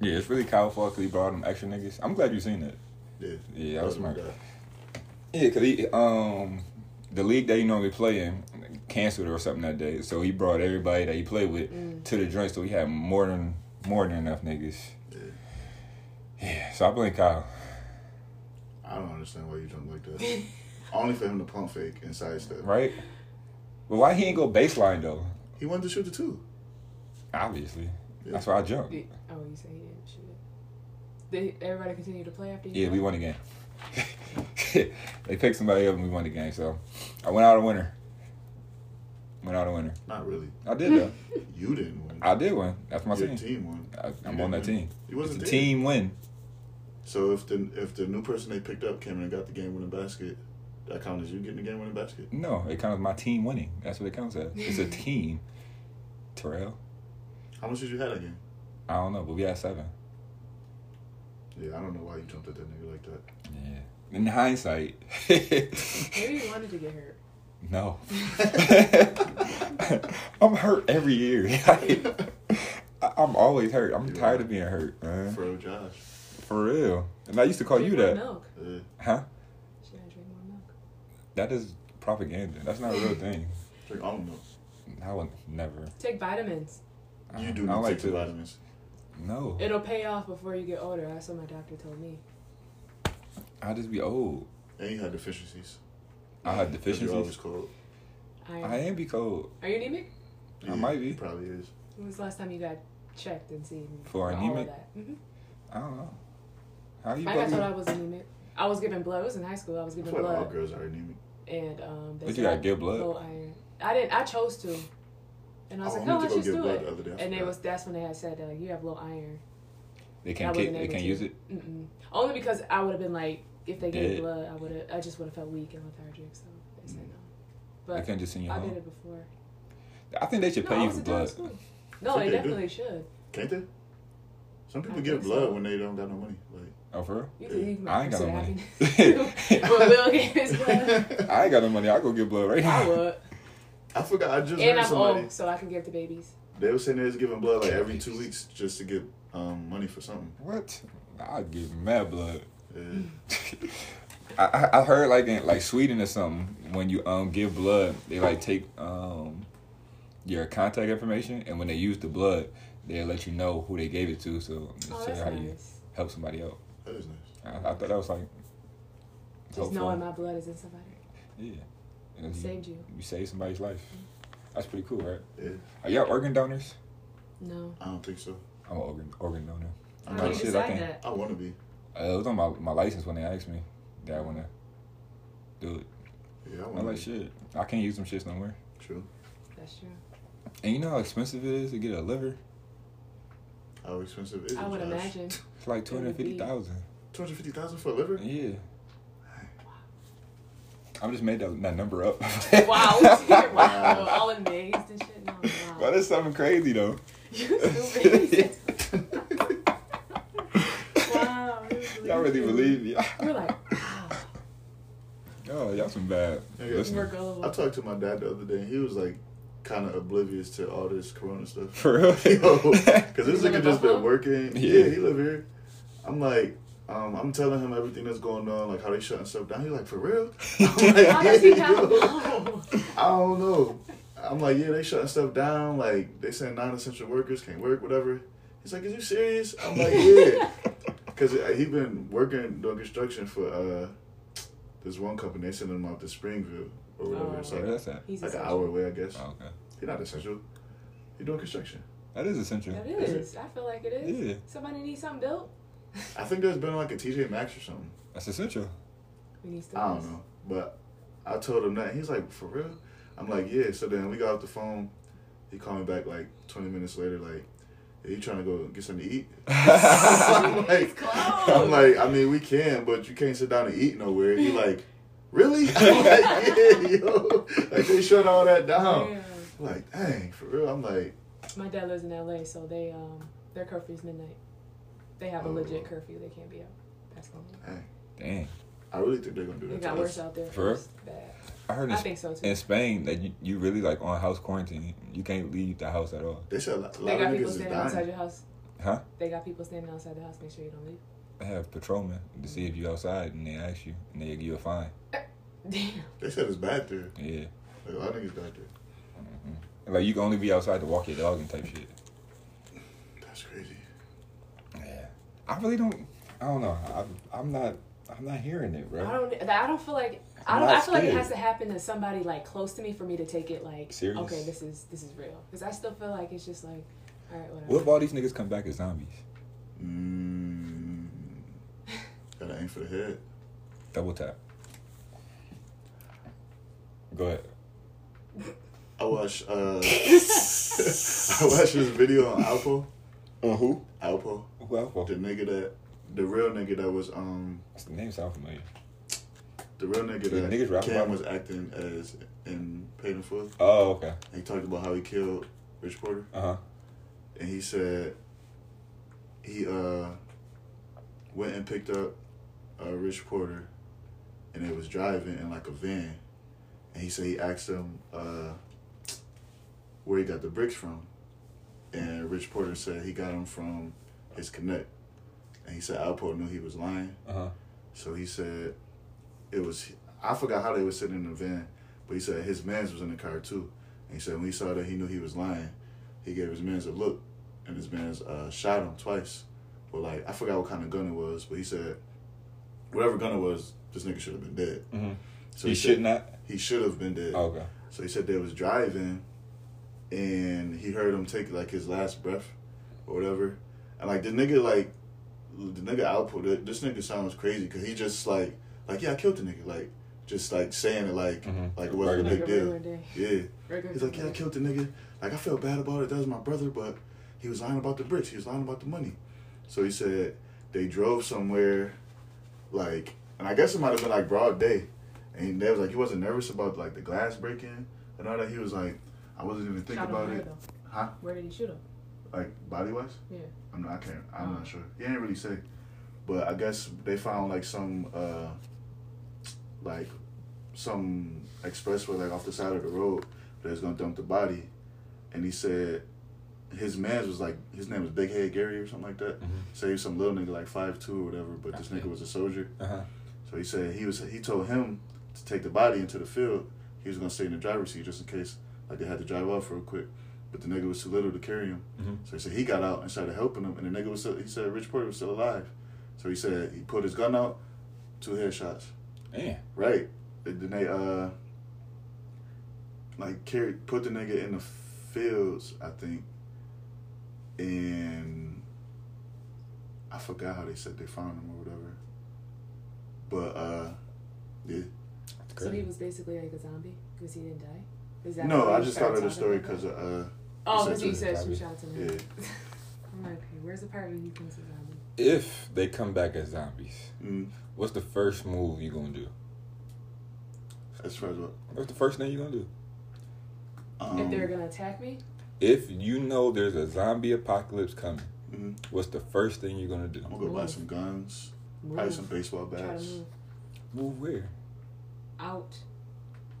Yeah, it's really Kyle's fault because he brought them extra niggas. I'm glad you seen that. Yeah. Yeah, that was smart. Yeah. Yeah, cause he um the league that he normally play in canceled or something that day, so he brought everybody that he played with Mm. to the joint, so he had more than more than enough niggas. Yeah. Yeah, so I blame Kyle. I don't understand why you jump like that. Only for him to pump fake and sidestep. Right? But why he ain't go baseline though? He wanted to shoot the two. Obviously, Yeah. that's why I jumped. Did- oh, you say he didn't shoot it. Did everybody continue to play after you? Yeah, we won the game. they picked somebody up and we won the game. So I went out a winner. Went out a winner. Not really. I did though. You didn't win. I did win. That's my Your team. team won. I, I'm on that win. team. It wasn't a there. team win. So if the if the new person they picked up came in and got the game winning basket, that count as you getting the game winning basket. No, it counts as my team winning. That's what it counts as. It's a team. Terrell, How much did you have that game? I don't know, but we had seven. Yeah, I don't know why you jumped at that nigga like that. Yeah. In hindsight, Maybe you wanted to get hurt. no. I'm hurt every year. I- I'm always hurt. I'm You tired are. of being hurt, man. Fro Josh. For real. And I used to call you Drink more that. Milk. Yeah. Huh? Should I drink more milk? That is propaganda. That's not a real thing. Drink almond milk. I would never. Take vitamins. You do I don't like take to. vitamins. No. It'll pay off before you get older. That's what my doctor told me. I'll just be old. And you had deficiencies. I had 'Cause You're always deficiencies. cold. I, I am be cold. Are you anemic? I might be. Probably is. When was the last time you got checked and seen For all of anemic? that? hmm I don't know. How you I got told I was anemic. I was giving blood. It was in high school. I was I giving feel like all blood, girls are anemic. and um, they But you gotta I- give blood? low iron. I didn't. I chose to, and I was Oh, like, I "No, went let's just do it." the other day. I And they was that's when they had said that like you have low iron. They can't kick, they can't to. use it. Mm-mm. Only because I would have been like, if they gave blood, I would have. I just would have felt weak and lethargic. So they said no. But I can't just send you I home. did it before. I think they should No, pay you for blood. No, Some they they do. definitely should. Can't they? Some people I give blood so. when they don't got no money. Like Oh, for real? You think you can I ain't got no money. having- when Will gave his blood, I ain't got no money. I go get blood right I now. would. I forgot. I just And heard I'm somebody. old, so I can give to babies. They were saying they was giving blood like every two weeks just to get um, money for something. What? I give mad blood. Yeah. I, I I heard like in like Sweden or something when you um give blood they like take um your contact information and when they use the blood they'll let you know who they gave it to so Oh, show that's how you help somebody out. That is nice. I, I thought that was like Just hopeful. knowing my blood is in somebody yeah. And you, saved you. you saved somebody's life. That's pretty cool, right? Yeah. Are y'all organ donors? No. I don't think so. I'm an organ organ donor. I'm not do shit, I can't- I want to be. Uh, it was on my, my license when they asked me that I wanna do it. Yeah, I I'm want like shit. I can't use them shits no more. True. That's true. And you know how expensive it is to get a liver? How expensive is it? I would Josh? imagine. It's like two hundred fifty thousand. Two hundred fifty thousand for a liver? Yeah. I just made that, that number up. Wow. wow. All amazed and shit. No, wow. But it's something crazy though. You stupid. wow. Y'all really believe me? We're like, wow. Oh, y'all some bad. Yeah, We're listeners. gullible. I talked to my dad the other day, and he was like, kind of oblivious to all this Corona stuff. For real? Because this He live nigga just been working. Yeah. Yeah. he live here. I'm like, um, I'm telling him everything that's going on, like how they shutting stuff down. He's like, for real? I'm like, How does he "Yeah, yo." I don't know. I'm like, yeah, they shutting stuff down. Like they saying non-essential workers can't work, whatever. He's like, is you serious? I'm like, yeah, because he been working doing construction for uh this one company. They sending him out to Springville or whatever. Oh. It's Where like that's at? He's like an hour away, I guess. Oh, okay. He's not essential. He doing construction. That is essential. That Is is. I feel like it is. Yeah. Somebody needs something built. I think there's been like a TJ Maxx or something. That's essential. We I don't know, but I told him that. He's like, for real? I'm like, yeah. So then we got off the phone. He called me back like 20 minutes later, like, are you trying to go get something to eat? I'm like, I'm like, I mean, we can, but you can't sit down and eat nowhere. He like, really? I'm like, yeah, yo. Like they shut all that down. Yeah. Like, dang, for real. I'm like, My dad lives in LA, so they um their curfew is midnight. They have a legit curfew. They can't be out past midnight. dang. Dang. I really think they're gonna do It that. got to worse us. out there. For bad. I heard I in, think so too. in Spain that you, you really like on house quarantine. You can't leave the house at all. They said a lot, a They got of people niggas is standing outside your house. Huh? They got people standing outside the house. Make sure you don't leave. They have patrolmen to see if you're outside and they ask you and they give you a fine. Damn. They said it's bad there. Yeah. Like, a lot of niggas died there. hmm Like you can only be outside to walk your dog and type shit. That's crazy. Yeah. I really don't. I don't know. I'm, I'm not. I'm not hearing it, bro. I don't. I don't feel like. I I'm don't. I feel like it has to happen to somebody like close to me for me to take it like. Serious? Okay, this is this is real. Because I still feel like it's just like, all right, whatever. What if all these niggas come back as zombies? Mm, gotta aim for the head. Double tap. Go ahead. I watched uh I watched this video on Alpo. On who? Alpo. Who Alpha? The nigga that the real nigga that was um The name sound familiar. the real nigga The that niggas rap Cam about- was acting as in Paid in Full. Oh, okay. And he talked about how he killed Rich Porter. Uh huh. And he said he uh went and picked up uh, Rich Porter and they was driving in like a van. And he said he asked him uh, where he got the bricks from. And Rich Porter said he got them from his connect. And he said Alpo knew he was lying. Uh huh. So he said it was I forgot how they were sitting in the van, but he said his man's was in the car too. And he said when he saw that he knew he was lying, he gave his man's a look and his man's uh, shot him twice. But like I forgot what kind of gun it was, but he said whatever gun it was, this nigga should have been dead. Mm-hmm. So he said should not. he should have been dead. Oh, okay. So he said they was driving, and he heard him take like his last breath, or whatever. And like the nigga, like the nigga output, this nigga sounds crazy because he just like, like yeah, I killed the nigga, like just like saying it like, Mhm. like it wasn't a big deal. day. Yeah, Regular he's like, yeah, I killed the nigga. Like I felt bad about it. That was my brother, but he was lying about the bricks. He was lying about the money. So he said they drove somewhere, like, and I guess it might have been like broad day, and they was like he wasn't nervous about like the glass breaking and all that. He was like, I wasn't even thinking about it. though? Huh? Where did he shoot him? Like body wise. Yeah. I'm not. I can't. I'm Oh. not sure. He didn't really say, but I guess they found like some, uh like, some expressway like off the side of the road that was gonna dump the body, and he said his man's was like his name was Big Head Gary or something like that. Mm-hmm. So he was some little nigga like five two or whatever, but this nigga was a soldier. Uh huh. So he said he was he told him to take the body into the field. He was gonna stay in the driver's seat just in case like they had to drive off real quick. But the nigga was too little to carry him. Mm-hmm. So he said he got out and started helping him, and the nigga was still, he said Rich Porter was still alive. So he said he put his gun out, two headshots. Man. Right. And Then they uh like carried put the nigga in the fields, I think. And I forgot how they said they found him or whatever. But uh yeah. So he was basically like a zombie because he didn't die. Is that No, I just thought of the story because about uh Oh, because said he two said two zombies. shots in Yeah. I'm like, okay, where's the part where he thinks he's a zombie? If they come back as zombies, Mm. what's the first move you gonna do? As far as what? What's the first thing you gonna do? Um, if they're gonna attack me, If you know there's a zombie apocalypse coming, mhm. what's the first thing you're gonna do? I'm gonna go buy some guns, move. probably some baseball Try to bats. move Move where? out.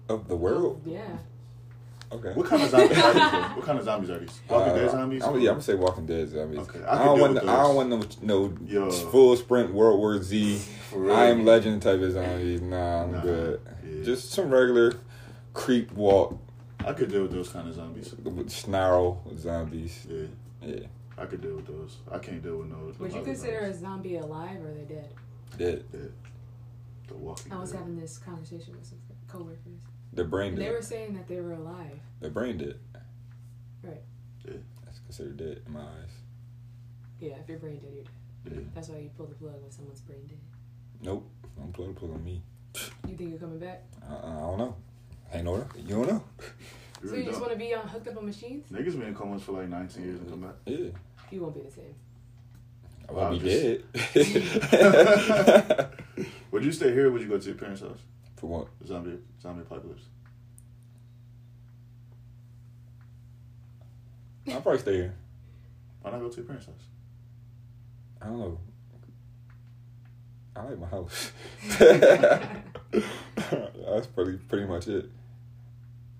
Of the world? Yeah. Okay. What kind of zombies are these? What kind of zombies are these? Walking Uh, Dead zombies? I'm, yeah, I'm gonna say Walking Dead zombies. Okay, I I, don't want. with No, I don't want no, no Yo. full sprint World War Z. For real. I am Legend type of zombies. Nah, I'm Nah, good. yeah. Just some regular creep walk, I could deal with those kind of zombies. with snarl zombies. Yeah, Yeah, I could deal with those. I can't deal with no. Would you other consider a zombie alive or are they dead? dead. the Walking I was Dead. having this conversation with some coworkers, The brain and they were saying that they were alive. The brain dead. Right. Yeah. That's considered dead in my eyes. Yeah, if you're brain dead, you're dead. Yeah. That's why you pull the plug when someone's brain dead. Nope. Don't plug the plug on me. You think you're coming back? Uh, I don't know. Ain't no. You don't know. You so really you just want to be on hooked up on machines? Niggas been in comas for like 19 years and come back. Yeah. You won't be the same. I won't be just- dead. Would you stay here or would you go to your parents' house? For what? Zombie zombie apocalypse. I'll probably stay here. Why not go to your parents' house? I don't know. I like my house. That's pretty pretty much it.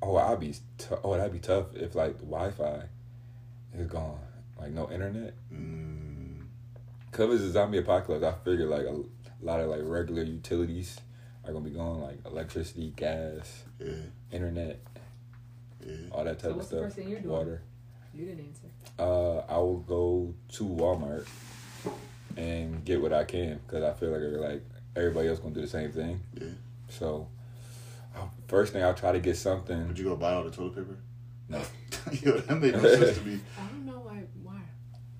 Oh, I'd be t- oh that'd be tough if like the Wi-Fi is gone, like no internet. Mm, it's a zombie apocalypse. I figure like a lot of like regular utilities are gonna be gone, like electricity, gas, yeah, internet, yeah. all that type So type what's of the stuff. first thing you're doing? Water. You didn't answer. Uh, I will go to Walmart and get what I can because I feel like like everybody else gonna do the same thing. Yeah. So, uh, first thing I'll try to get something. Would you go buy all the toilet paper? No. Yo, that made no sense to me. I don't know why. Why?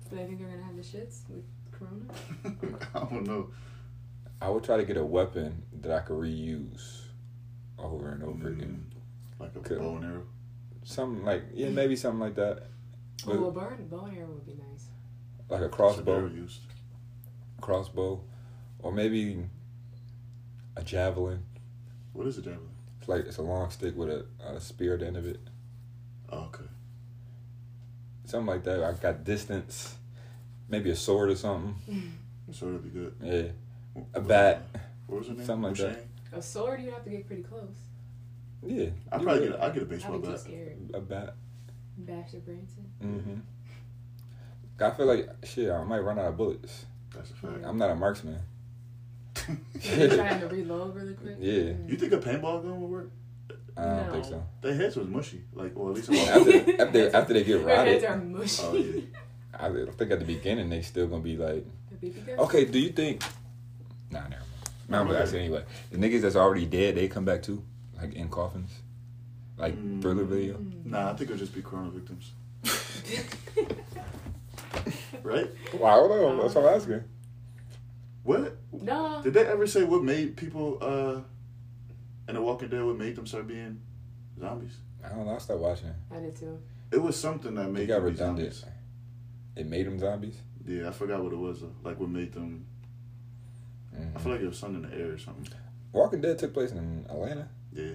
Do they think they're gonna have the shits with Corona? I don't know. I would try to get a weapon that I could reuse over and over Mm, again. like a Cool. bow and arrow. Something like yeah, maybe something like that, Oh, a burn bow and arrow would be nice. like a Arrow crossbow, used. crossbow, or maybe a javelin. What is a javelin? It's like it's a long stick with a, a spear at the end of it. Oh, okay. Something like that. I got distance, maybe a sword or something. So it'd be good. Yeah, a bat. What was her name? Something like that. O'Shane? A sword, you'd have to get pretty close. Yeah, I'd probably get. A, I'd get a I'd baseball be too bat. scared. a bat. Bash their brains in. Mm-hmm. I feel like shit. I might run out of bullets. That's a fact. I'm not a marksman. You're trying to reload really quick. Yeah. You think a paintball gun would work? I don't No. think so. Their heads was mushy. Like, well, at least. After after after they get Their heads rotted, are mushy. oh yeah. I think at the beginning they still gonna be like, The BB gun? okay. Do you think? Nah, never mind. Nah, I'm gonna anyway. The niggas that's already dead, they come back too, like in coffins, like Mm. thriller video. Nah, I think it'll just be corona victims. Right? Well, I don't know. That's what I'm asking. What? no. Did they ever say what made people uh in The Walking Dead? What made them start being zombies? I don't know. I stopped watching. I did too. It was something that They made got them redundant. zombies. It made them zombies. Yeah, I forgot what it was. Though. Like what made them. Mhm. I feel like it was something in the air or something. Walking Dead took place in Atlanta. Yeah,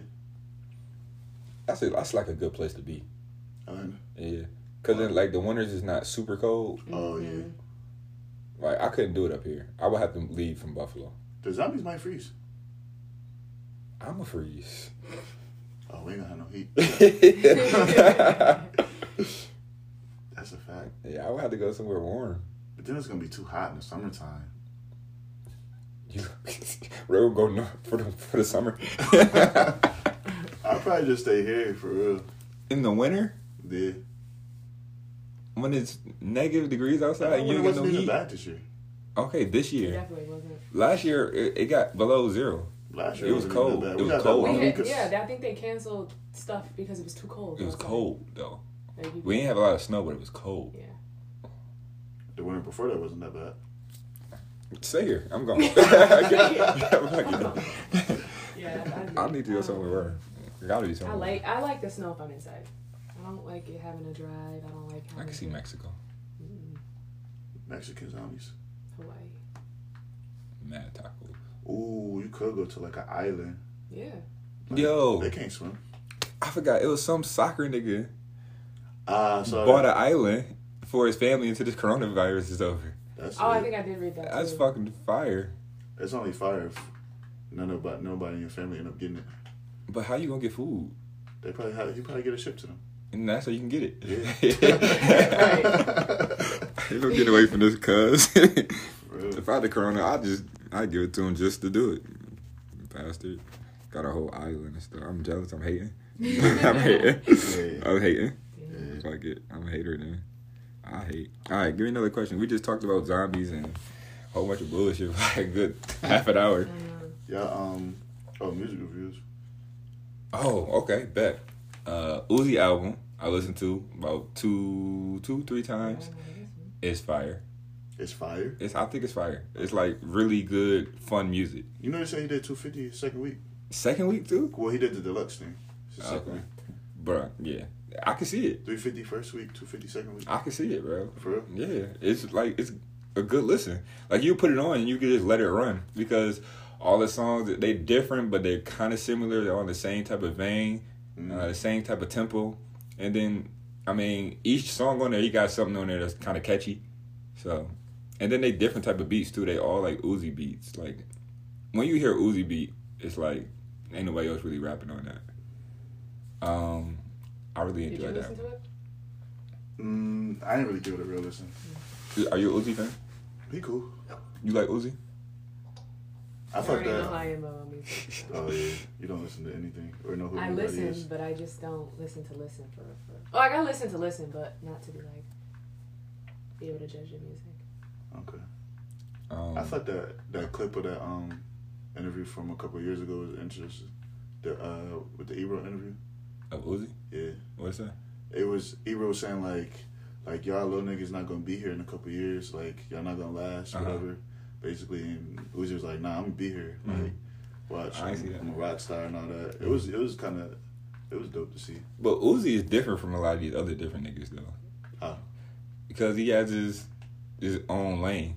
That's a, that's like a good place to be. Atlanta. Yeah, cause then like the winters is not super cold. Oh, yeah. Mhm. Like I couldn't do it up here. I would have to leave from Buffalo. The zombies might freeze. I'm a freeze. Oh, we ain't gonna have no heat. That's a fact. Yeah, I would have to go somewhere warm. But then it's gonna be too hot in the summertime. You, we'll go north for the for the summer. I'll probably just stay here for real. In the winter, Yeah. when it's negative degrees outside, and you don't get wasn't no heat. bad this year. Okay, this It year, definitely wasn't. last year it, it got below zero. Last year It was cold. It We was got cold. one We week had, yeah, I think they canceled stuff because it was too cold. It was outside. cold though. Like, We didn't have a lot of snow, but it was cold. Yeah. The winter before that wasn't that bad. Stay here. I'm going. Yeah. I need to go somewhere warm. Gotta be somewhere. I somewhere. like I like the snow if I'm inside. I don't like it having to drive. I don't like. I having can see to- Mexico. Mm. Mexican zombies. Hawaii. Mad tacos. Ooh, you could go to like an island. Yeah. Like, Yo. they can't swim. I forgot it was some soccer nigga Ah, so bought an island for his family until this coronavirus is over. That's Oh, I think I did read that. That's too. fucking fire. It's only fire if none about nobody in your family end up getting it. But how you gonna get food? They probably have you probably get a ship to them. And that's how you can get it. Yeah. you don't get away from this, cuz. Real. if I had the corona, I just I give it to him just to do it. Bastard. Got a whole island and stuff. I'm jealous. I'm hating. I'm hating. Yeah. I'm hating. Yeah. Fuck it. I'm a hater then. I hate. All right, give me another question. We just talked about zombies and a whole bunch of bullshit for like a good half an hour. Yeah, um, oh, music reviews. Oh, okay, bet. Uh, Uzi album I listened to about two, two, three times. It's fire. It's fire. It's I think it's fire. It's like really good, fun music. You know they say he did 250 second week. Second week too, Well, he did the deluxe thing. It's the second Okay. week. Bruh, Yeah, I can see it. 350 first week, 250 second week. I can see it, bro. For real? Yeah, it's like it's a good listen. Like you put it on and you can just let it run because all the songs they different, but they're kind of similar. They're on the same type of vein, Mhm. uh, the same type of tempo, and then I mean each song on there, you got something on there that's kind of catchy. So, and then they different type of beats too. They all like Uzi beats. Like when you hear Uzi beat, it's like ain't nobody else really rapping on that. Um, I really Did you enjoyed that. listen to it? Mm, I didn't really give it a real listen. Are you a Uzi fan? He cool. You like Uzi? I I fuck already know how that. I am about music. Oh yeah, you don't listen to anything or know who I anybody listen, is. but I just don't listen to listen for. for oh, like I listen to listen, but not to be like be able to judge the music. Okay. Um, I thought that that clip of that um interview from a couple of years ago was interesting. The uh with the Ebro interview. Of Uzi? Yeah. What's that? It was Ebro was saying like like y'all little niggas not gonna be here in a couple of years, like y'all not gonna last, Uh-huh. whatever. Basically and Uzi was like, Nah, I'm gonna be here. Mhm. Like watch I that. I'm a rock star and all that. It was it was kinda it was dope to see. But Uzi is different from a lot of these other different niggas though, How? because he has his his own lane.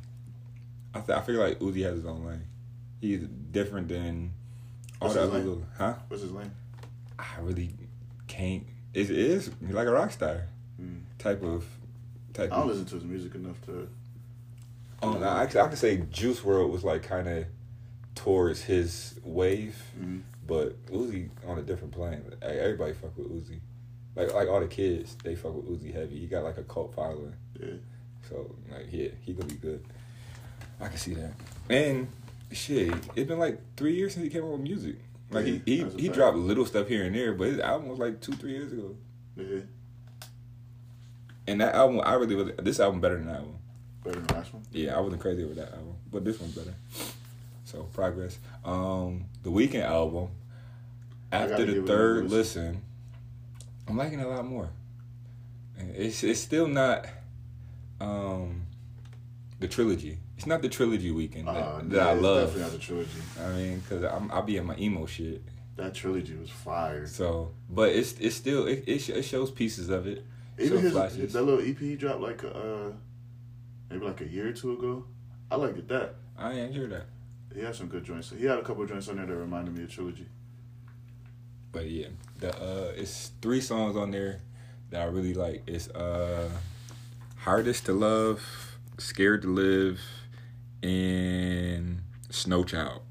I th- I feel like Uzi has his own lane. He's different than all What's the other lane? little, huh? What's his name? I really can't. It is like a rock star Mm. type of type. I don't of, listen to his music enough to Oh, no, actually, I could say Juice WRLD was like kind of towards his wave. mm, But Uzi on a different plane. Like, Everybody fuck with Uzi. Like like all the kids, they fuck with Uzi heavy. He got like a cult following. yeah. So like yeah, he gonna be good. I can see that. And shit, it's been like three years since he came out with music. Like Yeah, he he, he dropped little stuff here and there, but his album was like two three years ago. Yeah. And that album, I really was this album better than that one. Better than the last one. Yeah, I wasn't crazy with that album, but this one's better. So progress. Um, the Weeknd album. After the third listen, I'm liking it a lot more. And It's it's still not um the trilogy. It's not the trilogy Weeknd that, Uh, that yeah, I love. Definitely not the trilogy. I mean, cause I'm I'll be in my emo shit. That trilogy was fire. So, but it's it's still it it, sh- it shows pieces of it. Even his, flashes. that little EP he dropped like uh maybe like a year or two ago. I liked it that. I ain't hear that. He had some good joints. He had a couple of joints on there that reminded me of trilogy. But yeah, the uh, it's three songs on there that I really like. It's uh, hardest to love, scared to live, and Snow Child.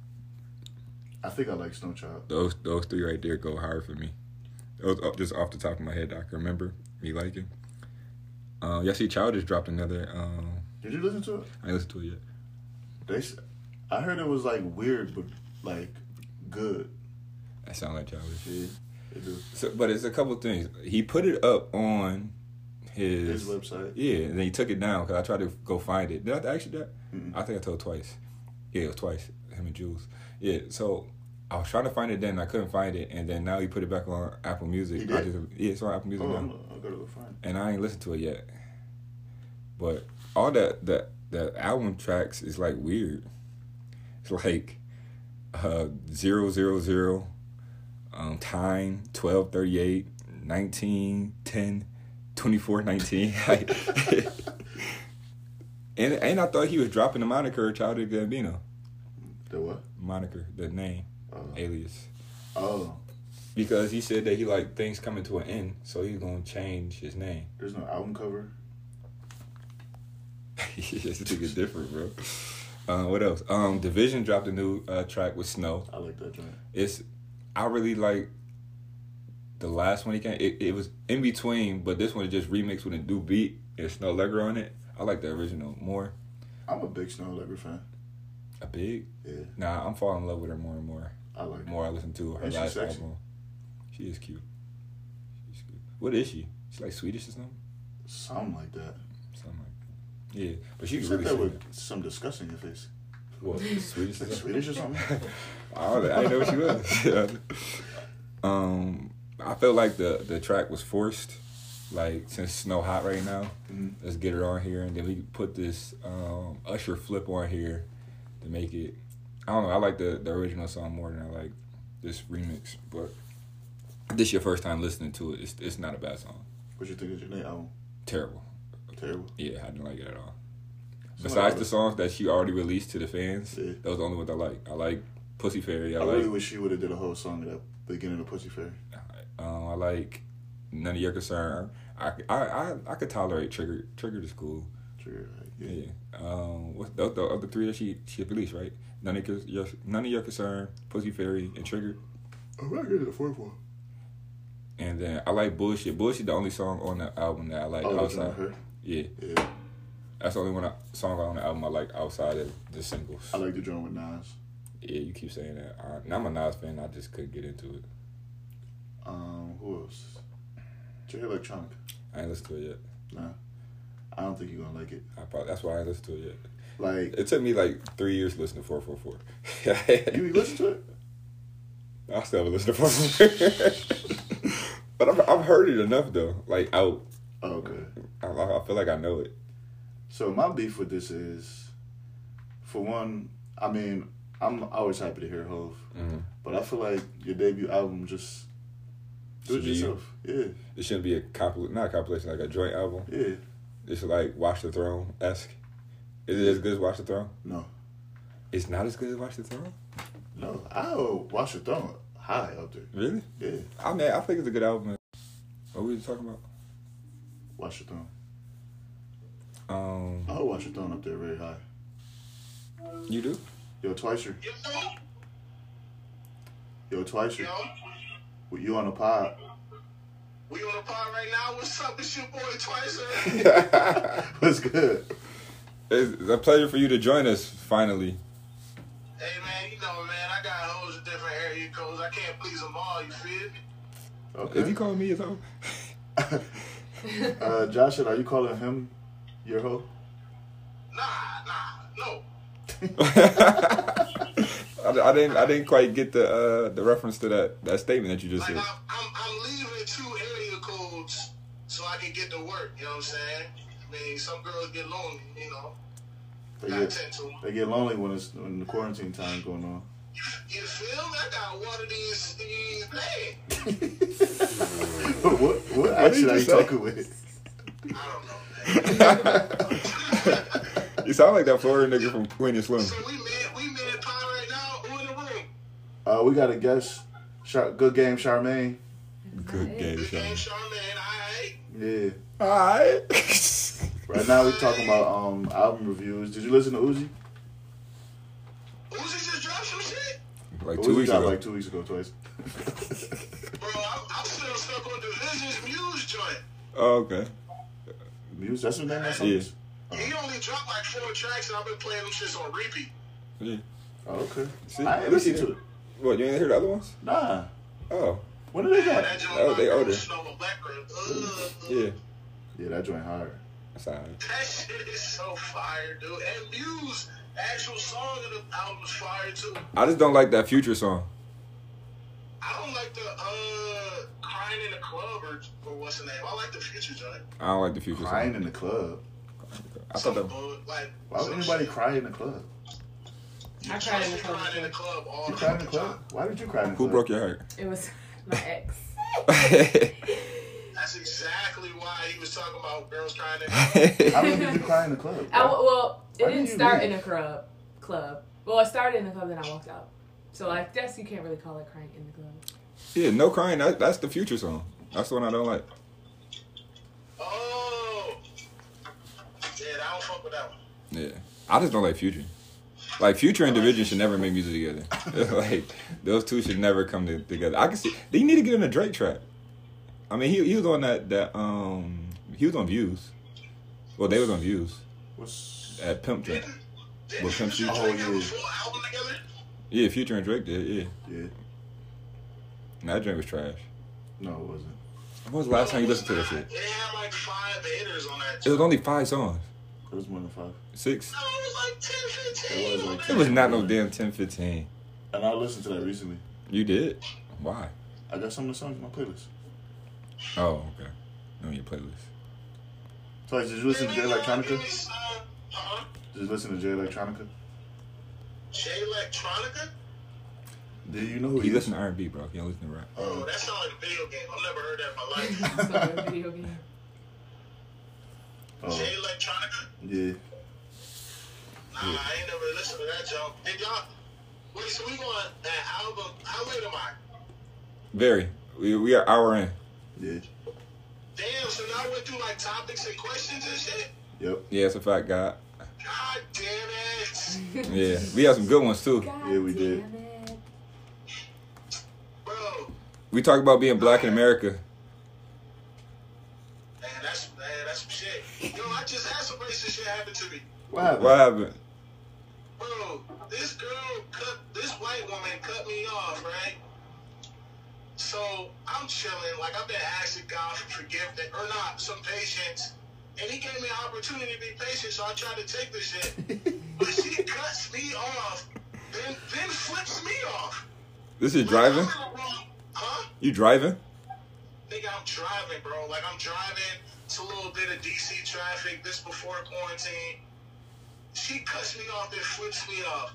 I think I like Snow Child. Those those three right there go hard for me. Those up just off the top of my head, I can remember me liking. Uh, yeah, see, Child just dropped another. Um, Did you listen to it? I listened to it yet. They, I heard it was like weird, but like good. That sound like Childish. Yeah, it do. So, but it's a couple things. He put it up on His his, website. yeah, and then he took it down because I tried to go find it. Did I you that? Mm-mm. I think I told twice. Yeah, it was twice. Him and Jules. Yeah, so I was trying to find it then, I couldn't find it, and then now he put it back on Apple Music. He did? I just, yeah, it's on Apple Music Oh, now, I'll go to go find. and I ain't listened to it yet. But all that the the album tracks is like weird. It's like uh zero zero zero, um, time twelve thirty eight, nineteen ten. 2419 like And and I thought he was dropping the moniker Childish Gambino. The what? Moniker, the name, Oh. alias. oh, Because he said that he like things coming to an end, so he's gonna change his name. there's no album cover. this nigga different, bro. Uh, what else? Um, dvsn dropped a new uh, track with Snoh. I like that joint. It's I really like the last one he came. It, it was in between, but this one is just remixed with a new beat and Snoh Aalegra on it. I like the original more. I'm a big Snoh Aalegra fan. A big. Yeah, Nah, I'm falling in love with her more and more. I like. More I listen to her And last album. She is cute. She's cute. What is she? She's like Swedish or something. Something like that. Something like that. Yeah, but You she's said really that with some disgust in your face. What Swedish? Like? Swedish or something? I, don't, I didn't know what she was. um, I felt like the the track was forced. Like since it's Snoh hot right now, Mhm. let's get her on here, and then we put this um, Usher flip on here to make it. I don't know. I like the the original song more than I like this remix, but this your first time listening to it. It's it's not a bad song. What you think of Jhené album? Terrible. Terrible. Yeah, I didn't like it at all. Besides the songs that she already released to the fans, Yeah. that was the only ones I like. I like Pussy Fairy. I, I like really wish she would have did a whole song at the beginning of Pussy Fairy. Um, I like none of your concern. I, I, I, I could tolerate Trigger. Trigger is cool. Trigger, like, Yeah. yeah. Um, the, the other three that she she released right? None of your, none of your concern. Pussy Fairy and Trigger. I'm not getting the fourth one. And then I like Bullshit. Bullshit the only song on the album that I like Oh, outside. Yeah, Yeah. that's the only one I, song on the album I like outside of the singles. I like the joint with Nas. yeah, you keep saying that. I, I'm a Nas fan. I just couldn't get into it. Um, who else? Did you hear Electronic? I ain't listened to it yet. Nah. I don't think you're gonna like it. I probably, that's why I ain't listened to it yet. Like It took me like three years to listen to 444. you listen to it? I still haven't listened to 444. but I've, I've heard it enough though. Like out. Oh, okay. I, I feel like I know it. So my beef with this is, for one, I mean, I'm always happy to hear Hov, Mm-hmm. but I feel like your debut album just do it Should be you. yourself. Yeah, It shouldn't be a compil not a compilation, like a joint album. yeah. It's like Watch the Throne esque. Is it as good as Watch the Throne? No, It's not as good as Watch the Throne. no. I'll watch the throne high up there. Really? Yeah, I mean, I think it's a good album. What were we talking about? watch the throne. Um, I'll watch the throne up there very high. you do? Yo, Twicer. Yo, Twicer. Yo, With you on the pod. we on the pod right now. What's up? It's your boy Twice. What's good? It's a pleasure for you to join us finally. hey man, you know man, I got hoes in different area codes. I can't please them all. You feel me? Is he Okay. calling me his hoe? uh, Joshua, are you calling him your hoe? Nah, nah, no. I, I didn't. I didn't quite get the uh, the reference to that, that statement that you just Like said. I'm, I'm, I'm leaving two area codes so I can get to work. You know what I'm saying? I mean, some girls get lonely. You know, They get, they get lonely when it's when the quarantine time going on. You feel me? I got one of these these bad. what what What accent are you you say? talking with? I don't know. you sound like that Florida nigga from Queen and Slim. So we made we made pod right now. Who in the room? Uh, we got a guest. Char- good game, Charmaine. Good game, Good. Charmaine. Alright. Yeah. Alright. Right now we're talking about um album reviews. Did you listen to Uzi? Uzi just dropped some shit. like Uzi two weeks ago. Like two weeks ago, twice. Bro, I'm, I'm still stuck on dvsn's Muse joint. oh, okay. Muse, that's the name of that song? Yeah. He only dropped like four tracks, and I've been playing them shits on repeat. Yeah. Oh, okay. See, I ain't listened to it. What? You ain't hear the other ones? Nah. Oh, When did they Yeah, drop? that Oh, they Girl older. Snow and Blackbird. Ugh. yeah. Yeah, that joint hard. That's alright. That shit is so fire, dude. And Muse, actual song of the album is fire too. I just don't like that future song. I don't like the uh crying in the club or, or what's the name. I like the future joint. I don't like the future Crying song. in the club. I thought that. like Why would anybody shit. cry in the club? I cried in the club. in the club all You the cried in the club? Why did you cry in the Who club? Who broke your heart? It was my ex. That's exactly why he was talking about girls crying. In How many did you cry in the club? I, well, it Why did didn't you start leave? in a club. Club. Well, it started in the club, then I walked out. So I guess you can't really call it crying in the club. yeah, no crying. That, that's the future song. That's the one I don't like. oh, yeah, I don't fuck with that one. Yeah, I just don't like Future. Like Future and dvsn should never make music together. like those two should never come to, together. I can see they need to get in a Drake track. I mean, he he was on that that um he was on Views. Well, they was on Views What's at Pimp Track. Didn't, didn't What comes Future and Drake Oh, yeah. full album together? Yeah, Future and Drake did. Yeah, yeah? And that drink was trash. No, it wasn't. When was the last time you listened to that It shit? had like five hitters on that. It was only five songs. It was more than five. Six. No, it was like 10, 15. It was like It was not no damn 10, 15. And I listened to that recently. You did? Why? I got some of the songs in my playlist. Oh, okay. On your playlist. So, like, did you listen to Jay Electronica? Did you listen to Jay Electronica? Jay Electronica? Do you know who He he listen is? to R&B, bro. He don't listen to rap. Oh, that sounds like a video game. I've never heard that in my life. It's like a video game. Oh, Jay Electronica? yeah. Nah, I ain't never listened to that jump. Did y'all? Wait, so we going that album? How late am I? Very. We, we are hour in. Yeah. Damn, so now we're through like topics and questions and shit? Yep. Yeah, it's a fact, God. God damn it. Yeah. We have some good ones, too. God Yeah, we did. it. Bro, We talk about being black in America. What happened? What happened? Bro, this girl cut, this white woman cut me off, right? So I'm chilling, like I've been asking God for forgiveness, or not, some patience. And he gave me an opportunity to be patient, so I tried to take the shit. But she cuts me off, then then flips me off. This is Like, driving? I'm in the wrong- Huh? You driving? Nigga, I'm driving, bro. Like I'm driving. It's a little bit of DC traffic. This before quarantine. She cuts me off, and flips me off.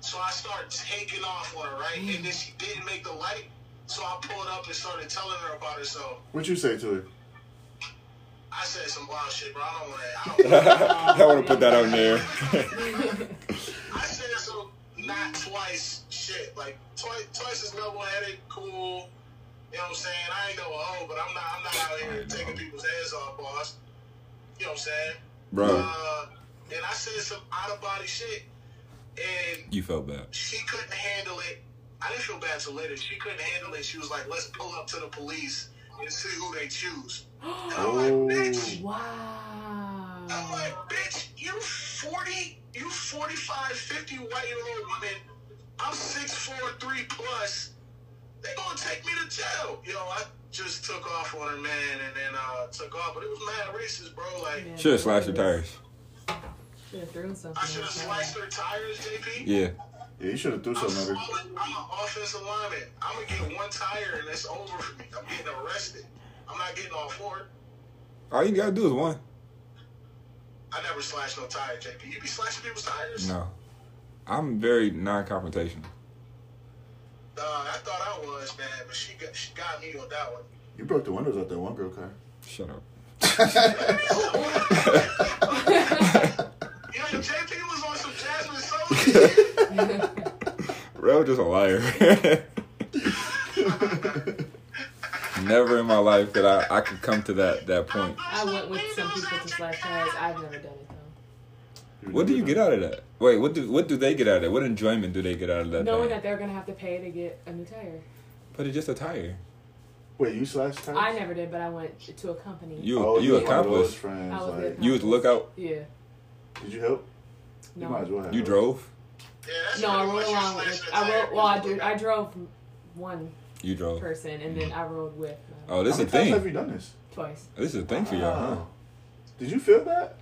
So I start taking off on her, right? And then she didn't make the light. So I pulled up and started telling her about herself. What'd you say to her? I said some wild shit, bro. I don't want to. I don't want to put that on there. I said some not twice shit. Like twice, twice is level headed, cool. You know what I'm saying? I ain't no hoe, but I'm not. I'm not out here taking people's heads off, boss. You know what I'm saying? Bro, Uh, and I said some out of body shit, and you felt bad. she couldn't handle it. I didn't feel bad till later. She couldn't handle it. She was like, "Let's pull up to the police and see who they choose." And I'm like, Oh. "Bitch." Wow. I'm like, bitch, you 40, you 45, 50 white year old woman. I'm 6'4", 3 plus. They gonna take me to jail. You know, I just took off on her, man, and then uh, took off. But it was mad racist, bro. Like, Yeah. Should have slashed your tires. Should have thrown something. I should have sliced her tires, JP. Yeah. Yeah, you should have threw I'm, something at her. I'm, I'm an offensive lineman. I'm gonna get one tire and it's over for me. I'm getting arrested. I'm not getting all for it. All you gotta do is one. I never slashed no tire, JP. You be slashing people's tires? No. I'm very non-confrontational. Uh, I thought I was, man, but she got she got me on that one. You broke the windows out that one girl car. Shut up. You know, JP was on some Jazmine Sullivan. Rel just a liar. Never in my life that I, I could come to that, that point. I went with some people to slash tires. I've never done it though. What do you get out of that? Wait, what do what do they get out of that? What enjoyment do they get out of that? Knowing thing? that they're gonna have to pay to get a new tire. But it's just a tire. Wait, you slashed tires? I never did, but I went to a company. You Oh, you was one of those accomplished. friends. I was like, the You was the lookout. Yeah. Did you help? You might No. as well have. You helped. drove. Yeah, No, I rode along you with. slashing I a tire. rode. Well, I, dro- I drove one You drove. person, and then I rode with uh, Oh, this How is a many times have you done this? twice. This is a thing for y'all, huh? Did you feel that?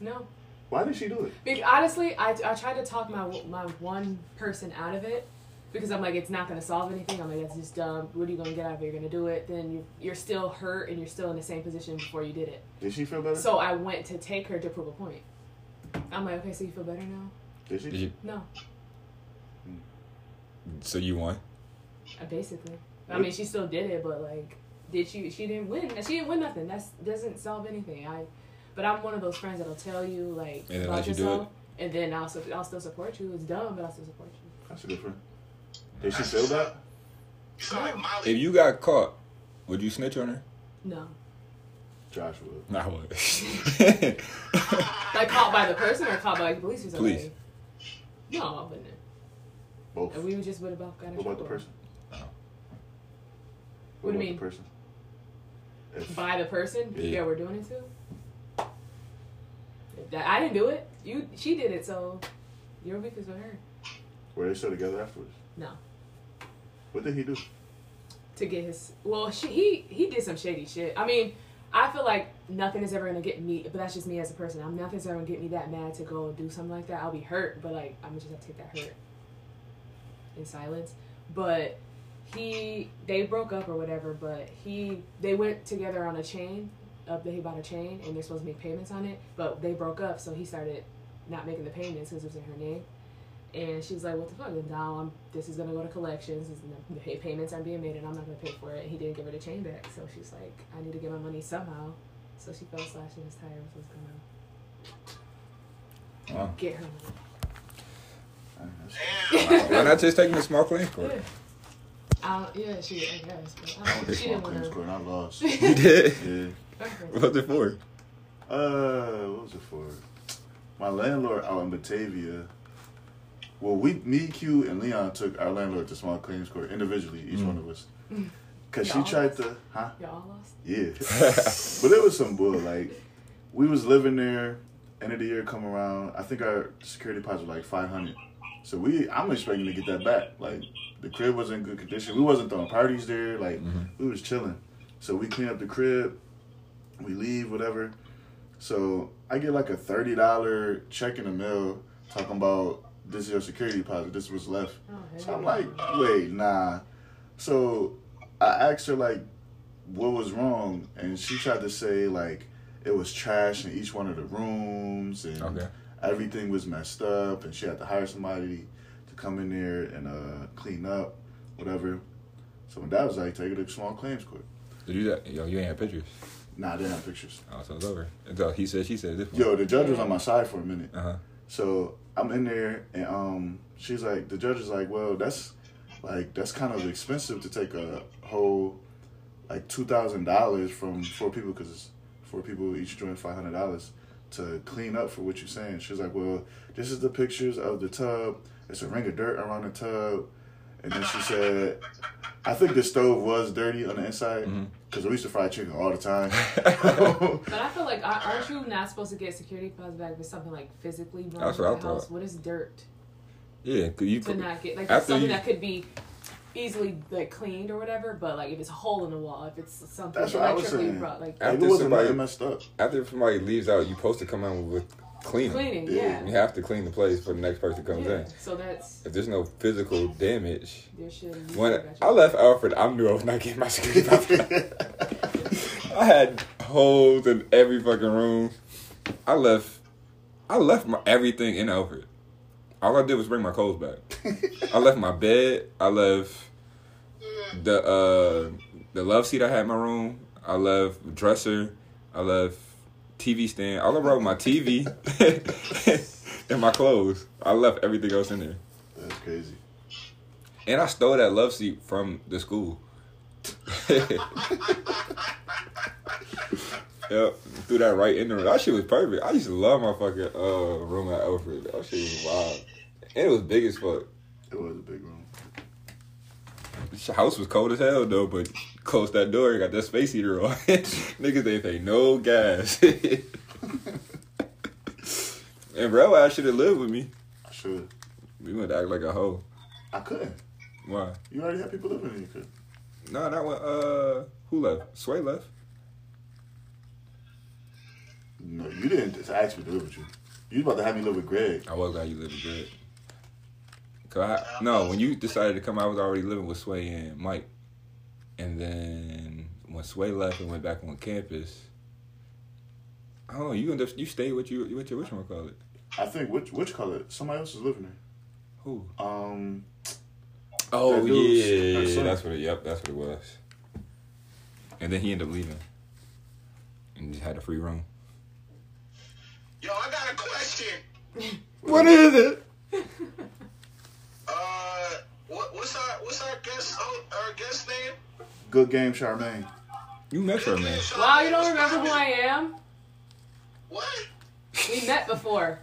No, Why did she do it? Bec honestly, I, I tried to talk my my one person out of it because I'm like, it's not gonna solve anything. I'm like, that's just dumb. What are you gonna get out of it? You're gonna do it. Then you you're still hurt and you're still in the same position before you did it. Did she feel better? So I went to take her to prove a point. I'm like, okay, so you feel better now? did she? Did you, No, so you won. uh, basically. I mean, she still did it, but like, did she? She didn't win. She didn't win nothing. That's doesn't solve anything. I, but I'm one of those friends that'll tell you like And then about let you do yourself, and then I'll still, I'll still support you. It's dumb, but I'll still support you. That's a good friend. Did she feel that? You sound like Molly. If you got caught, would you snitch on her? No, Josh would. Nah, I would. like caught by the person or caught by the police or something. Police. No, I wouldn't. Both. And we would just would have both got in What about the person? Oh. What do you mean? The person? If, By the person? Yeah. Yeah, we're doing it too. That I didn't do it. You, she did it. So your beef is with her. were they still together afterwards? No. What did he do? to get his well she, he he did some shady shit i mean i feel like nothing is ever gonna get me but that's just me as a person. I'm nothing's ever gonna get me that mad to go and do something like that. I'll be hurt but like i'm just to take that hurt in silence. But he they broke up or whatever but he they went together on a chain up they bought a chain and they're supposed to make payments on it but they broke up so he started not making the payments because it was in her name and she was like, "What the fuck?" And now I'm. This is gonna go to collections. This is- The pay payments aren't being made, and I'm not gonna pay for it. And he didn't give her the chain back, so she's like, "I need to get my money somehow." So she fell slashing his tires. Was gonna Wow. get her money. I mean, that's- Damn. Why not just taking the small claims court? Yeah. I yeah, she. I guess. But I I went to small claims court and I lost. You did? yeah. What was it for? Uh, what was it for? My landlord out in Batavia. Well, we, me, Q, and Leon took our landlord to small claims court individually, each Mm. one of us. Cause she tried lost? to, huh? Y'all lost. Yeah. but it was some bull. Like, we was living there. End of the year come around. I think our security deposit was like five hundred. So we, I'm expecting to get that back. Like, the crib was in good condition. We wasn't throwing parties there. Like, Mhm. we was chilling. So we clean up the crib. We leave, whatever. So I get like a thirty dollar check in the mail talking about this is your security deposit. This was left. Oh, So I'm like, wait, nah. So I asked her like, what was wrong, and she tried to say like it was trash in each one of the rooms, and Okay. everything was messed up, and she had to hire somebody to come in there and uh, clean up, whatever. So my dad was like, take it to small claims court. Did you that? Yo, you ain't have pictures. Nah, I didn't have pictures. Oh, so it's over. Until he said, she said this one. Yo, the judge was on my side for a minute. Uh huh. So I'm in there, and um, she's like, the judge is like, well, that's like that's kind of expensive to take a whole like two thousand dollars from four people because four people each join five hundred dollars to clean up for what you're saying. She's like, well, this is the pictures of the tub. It's a ring of dirt around the tub, and then she said, I think the stove was dirty on the inside Mhm. Because we used to fry chicken all the time. But I feel like aren't you not supposed to get security deposit back if something like physically wrong That's with what I the house? thought. What is dirt Yeah, cause you to could, not get like After something you- that could be easily like cleaned or whatever? But like if it's a hole in the wall, if it's something That's what I was electrically saying. brought, like like, it After wasn't somebody- nothing messed up. after somebody leaves out, you're supposed to come in with cleaning. cleaning, Yeah. yeah. You have to clean the place for the next person comes Yeah. in. So that's If there's no physical damage, there should. when I left Alfred, I knew I was not getting my security deposit. I had holes in every fucking room. I left. I left my everything in Alfred. All I did was bring my clothes back. I left my bed. I left the uh the love seat I had in my room. I left dresser. I left TV stand. All I brought was my TV and my clothes. I left everything else in there. That's crazy. And I stole that love seat from the school. yep, threw that right in the room. That shit was perfect. I used to love my fucking uh, room at Alfred. That shit was wild. And it was big as fuck. It was a big room. House was cold as hell though, but close that door, got that space heater on. Niggas ain't pay no gas. and bro, I should have lived with me. I should. We went to act like a hoe. I couldn't. Why? You already had people living in you could. No, that one. Uh, who left? Sway left. No, you didn't just ask me to live with you. You was about to have me live with Greg. I was glad you lived with Greg. Cause I, no, when you decided to come, I was already living with Sway and Mike, and then when Sway left and went back on campus, I don't know. You end up, you stayed with you with your which one call it? I think which which color? Somebody else is living there. Who? Um, Oh That dude's- yeah, that's what it. Yep, that's what it was. And then he ended up leaving. And just had a free room. Yo, I got a question. What is it? Uh, what, what's our what's our guest oh, our guest name? Good game, Charmaine. You met her, man. Wow, you don't remember who I am? What? We met before.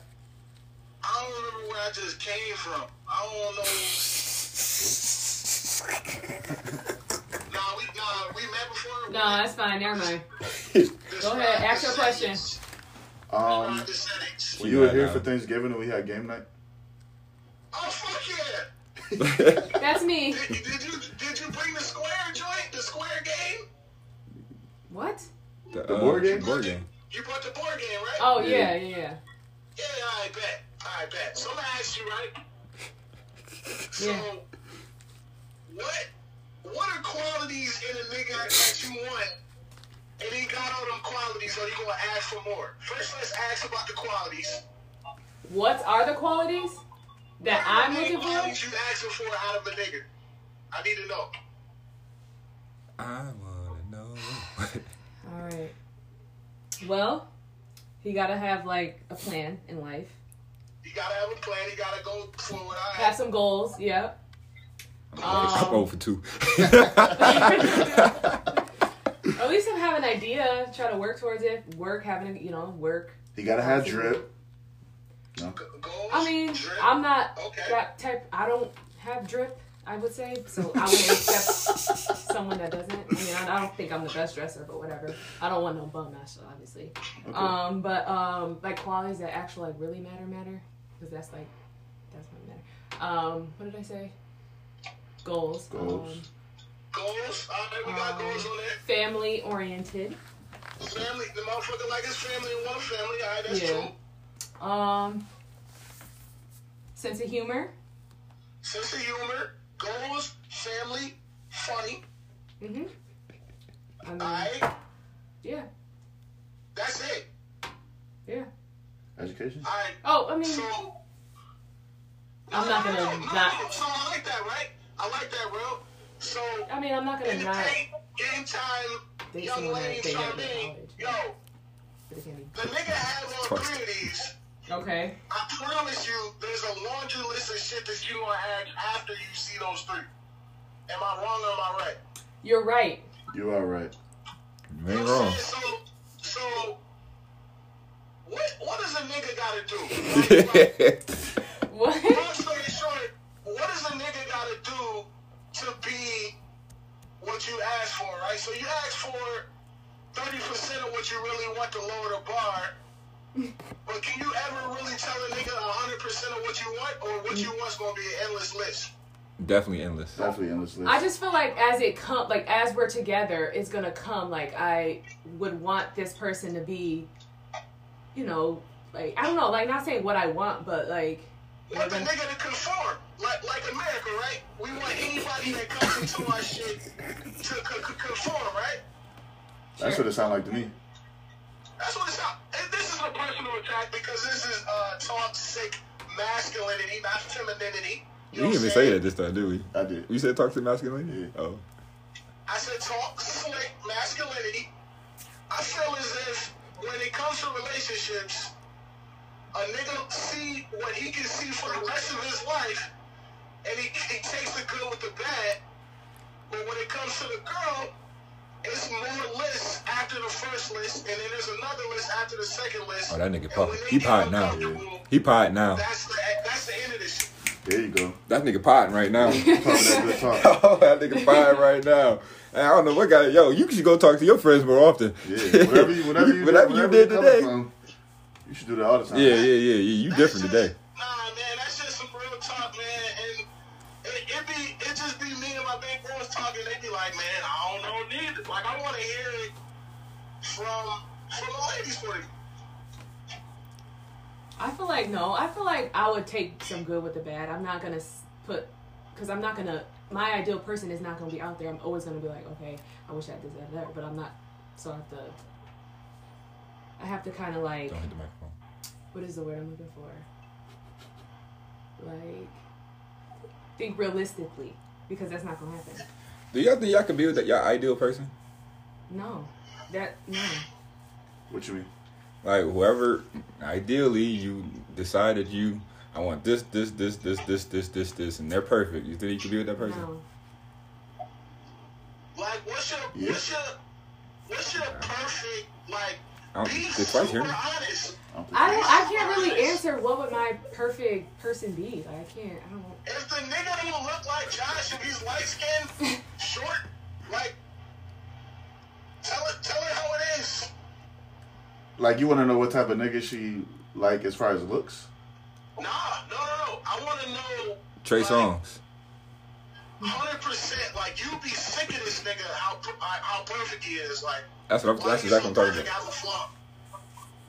I don't remember where I just came from. I don't know. nah, we nah, we met before. No, that's fine. Never mind. Go ahead, ask your question. settings. Um, Describe the settings. when you were here for Thanksgiving and we had game night. Oh fuck yeah! That's me. Did, did you did you bring the square joint? The square game? What? The, The uh, board game? Board game. You brought the board game, right? Oh Yeah. yeah, yeah, yeah. Yeah, I bet. I bet. So I'm gonna ask you, right? So, Yeah. what what are qualities in a nigga that you want? And he got all them qualities, or you gonna ask for more? First, let's ask about the qualities. What are the qualities that What I'm the main looking for? qualities you asking for out of a nigga? I need to know. I wanna know. All right. Well, he gotta have like a plan in life. He gotta have a plan. He gotta go forward. All Have right. some goals. Yep. I'm Um, over two. At least have have an idea. Try to work towards it. Work, having a, you know, work. He gotta have drip. No. G- Goals. I mean, drip. I'm not Okay. that type. I don't have drip. I would say so. I would accept someone that doesn't. I mean, I, I don't think I'm the best dresser, but whatever. I don't want no bum master, obviously. Okay. Um, but um, like qualities that actually like really matter matter because that's like that's what matter. Um, what did I say? Goals. Goals. Um, Goals. All right, we got Um, goals on there. family oriented. Family. The motherfucker like his family and want family. All right, that's Yeah. true. Um, sense of humor. Sense of humor. Goals. Family. Funny. Mhm. I mean, All right. yeah, That's it. yeah. Education. All right. Oh, I mean, So. I'm not gonna No, no, no, not- So I like that, right? I like that, bro. So. I mean, I'm not gonna the not game, game time, date young someone lady that they never been to Charmaine, college. yo, But it be. the nigga has all Twice. three of these. Okay. I promise you, there's a laundry list of shit that you gonna add after you see those three. Am I wrong or am I right? You're right. You are right. You You ain't know wrong. So, so what what does a nigga gotta do? Like, like, What? long story short, what does a nigga gotta do to be what you ask for, right? So you ask for thirty percent of what you really want to lower the bar. But can you ever really tell a nigga hundred percent of what you want, or what you want's gonna be an endless list? Definitely endless. Definitely endless list. I just feel like as it come, like as we're together, it's gonna come. Like I would want this person to be, you know, like I don't know, like not saying what I want, but like. Want the nigga to conform, like like America, right? We want anybody that comes into our shit to co- co- conform, right? That's what it sounded like to me. That's what it's not. and This is a personal attack because this is uh, toxic masculinity, not femininity. You know didn't even say that this time, did we? I did. You said toxic masculinity? Yeah. Oh. I said toxic masculinity. I feel as if when it comes to relationships, a nigga see what he can see for the rest of his life, and he, he takes the good with the bad. But when it comes to the girl, it's more lists after the first list, and then there's another list after the second list. Oh, that nigga And pot. when He get potting now. uncomfortable, He potting now. That's the that's the end of this shit. There you go. That nigga potting right now. That oh, that nigga potting right now. And I don't know what guy. Yo, you should go talk to your friends more often. Yeah. Whatever you, whatever you, whatever you whatever did today. from, you should do that all the time. Yeah, yeah, yeah, yeah. You That's different today. Nah, man, that's just some real talk, man. And it, it be it just be me and my big bros talking. They be like, man, I don't know neither. Like I want to hear it from from a lady's point of view. I feel like no. I feel like I would take some good with the bad. I'm not gonna put because I'm not gonna. My ideal person is not gonna be out there. I'm always gonna be like, okay, I wish I had this, that, that, but I'm not. So I have to. I have to kind of like. Don't hit the microphone. What is the word I'm looking for? Like, think realistically because that's not gonna happen. Do y'all think y'all can be with that y'all ideal person? No, that no. What you mean? Like whoever, ideally, you decided you, I want this, this, this, this, this, this, this, this, and they're perfect. You think you could be with that person? No. Like, what's your, Yeah. what's your, what's your perfect, like, I don't, be did twice hear super me? honest. I don't I don't. I can't really answer what would my perfect person be. Like I can't. I don't. If the nigga don't look like Josh and he's light skinned, short, like, tell it, tell her how it is. Like you want to know what type of nigga she like as far as looks? Nah, no, no, no. I want to know. Trey like, Songs. Hundred percent. Like, you'd be sick of this nigga. How how perfect he is. Like, That's what I'm, why that's exactly what I'm talking about. as a flaw?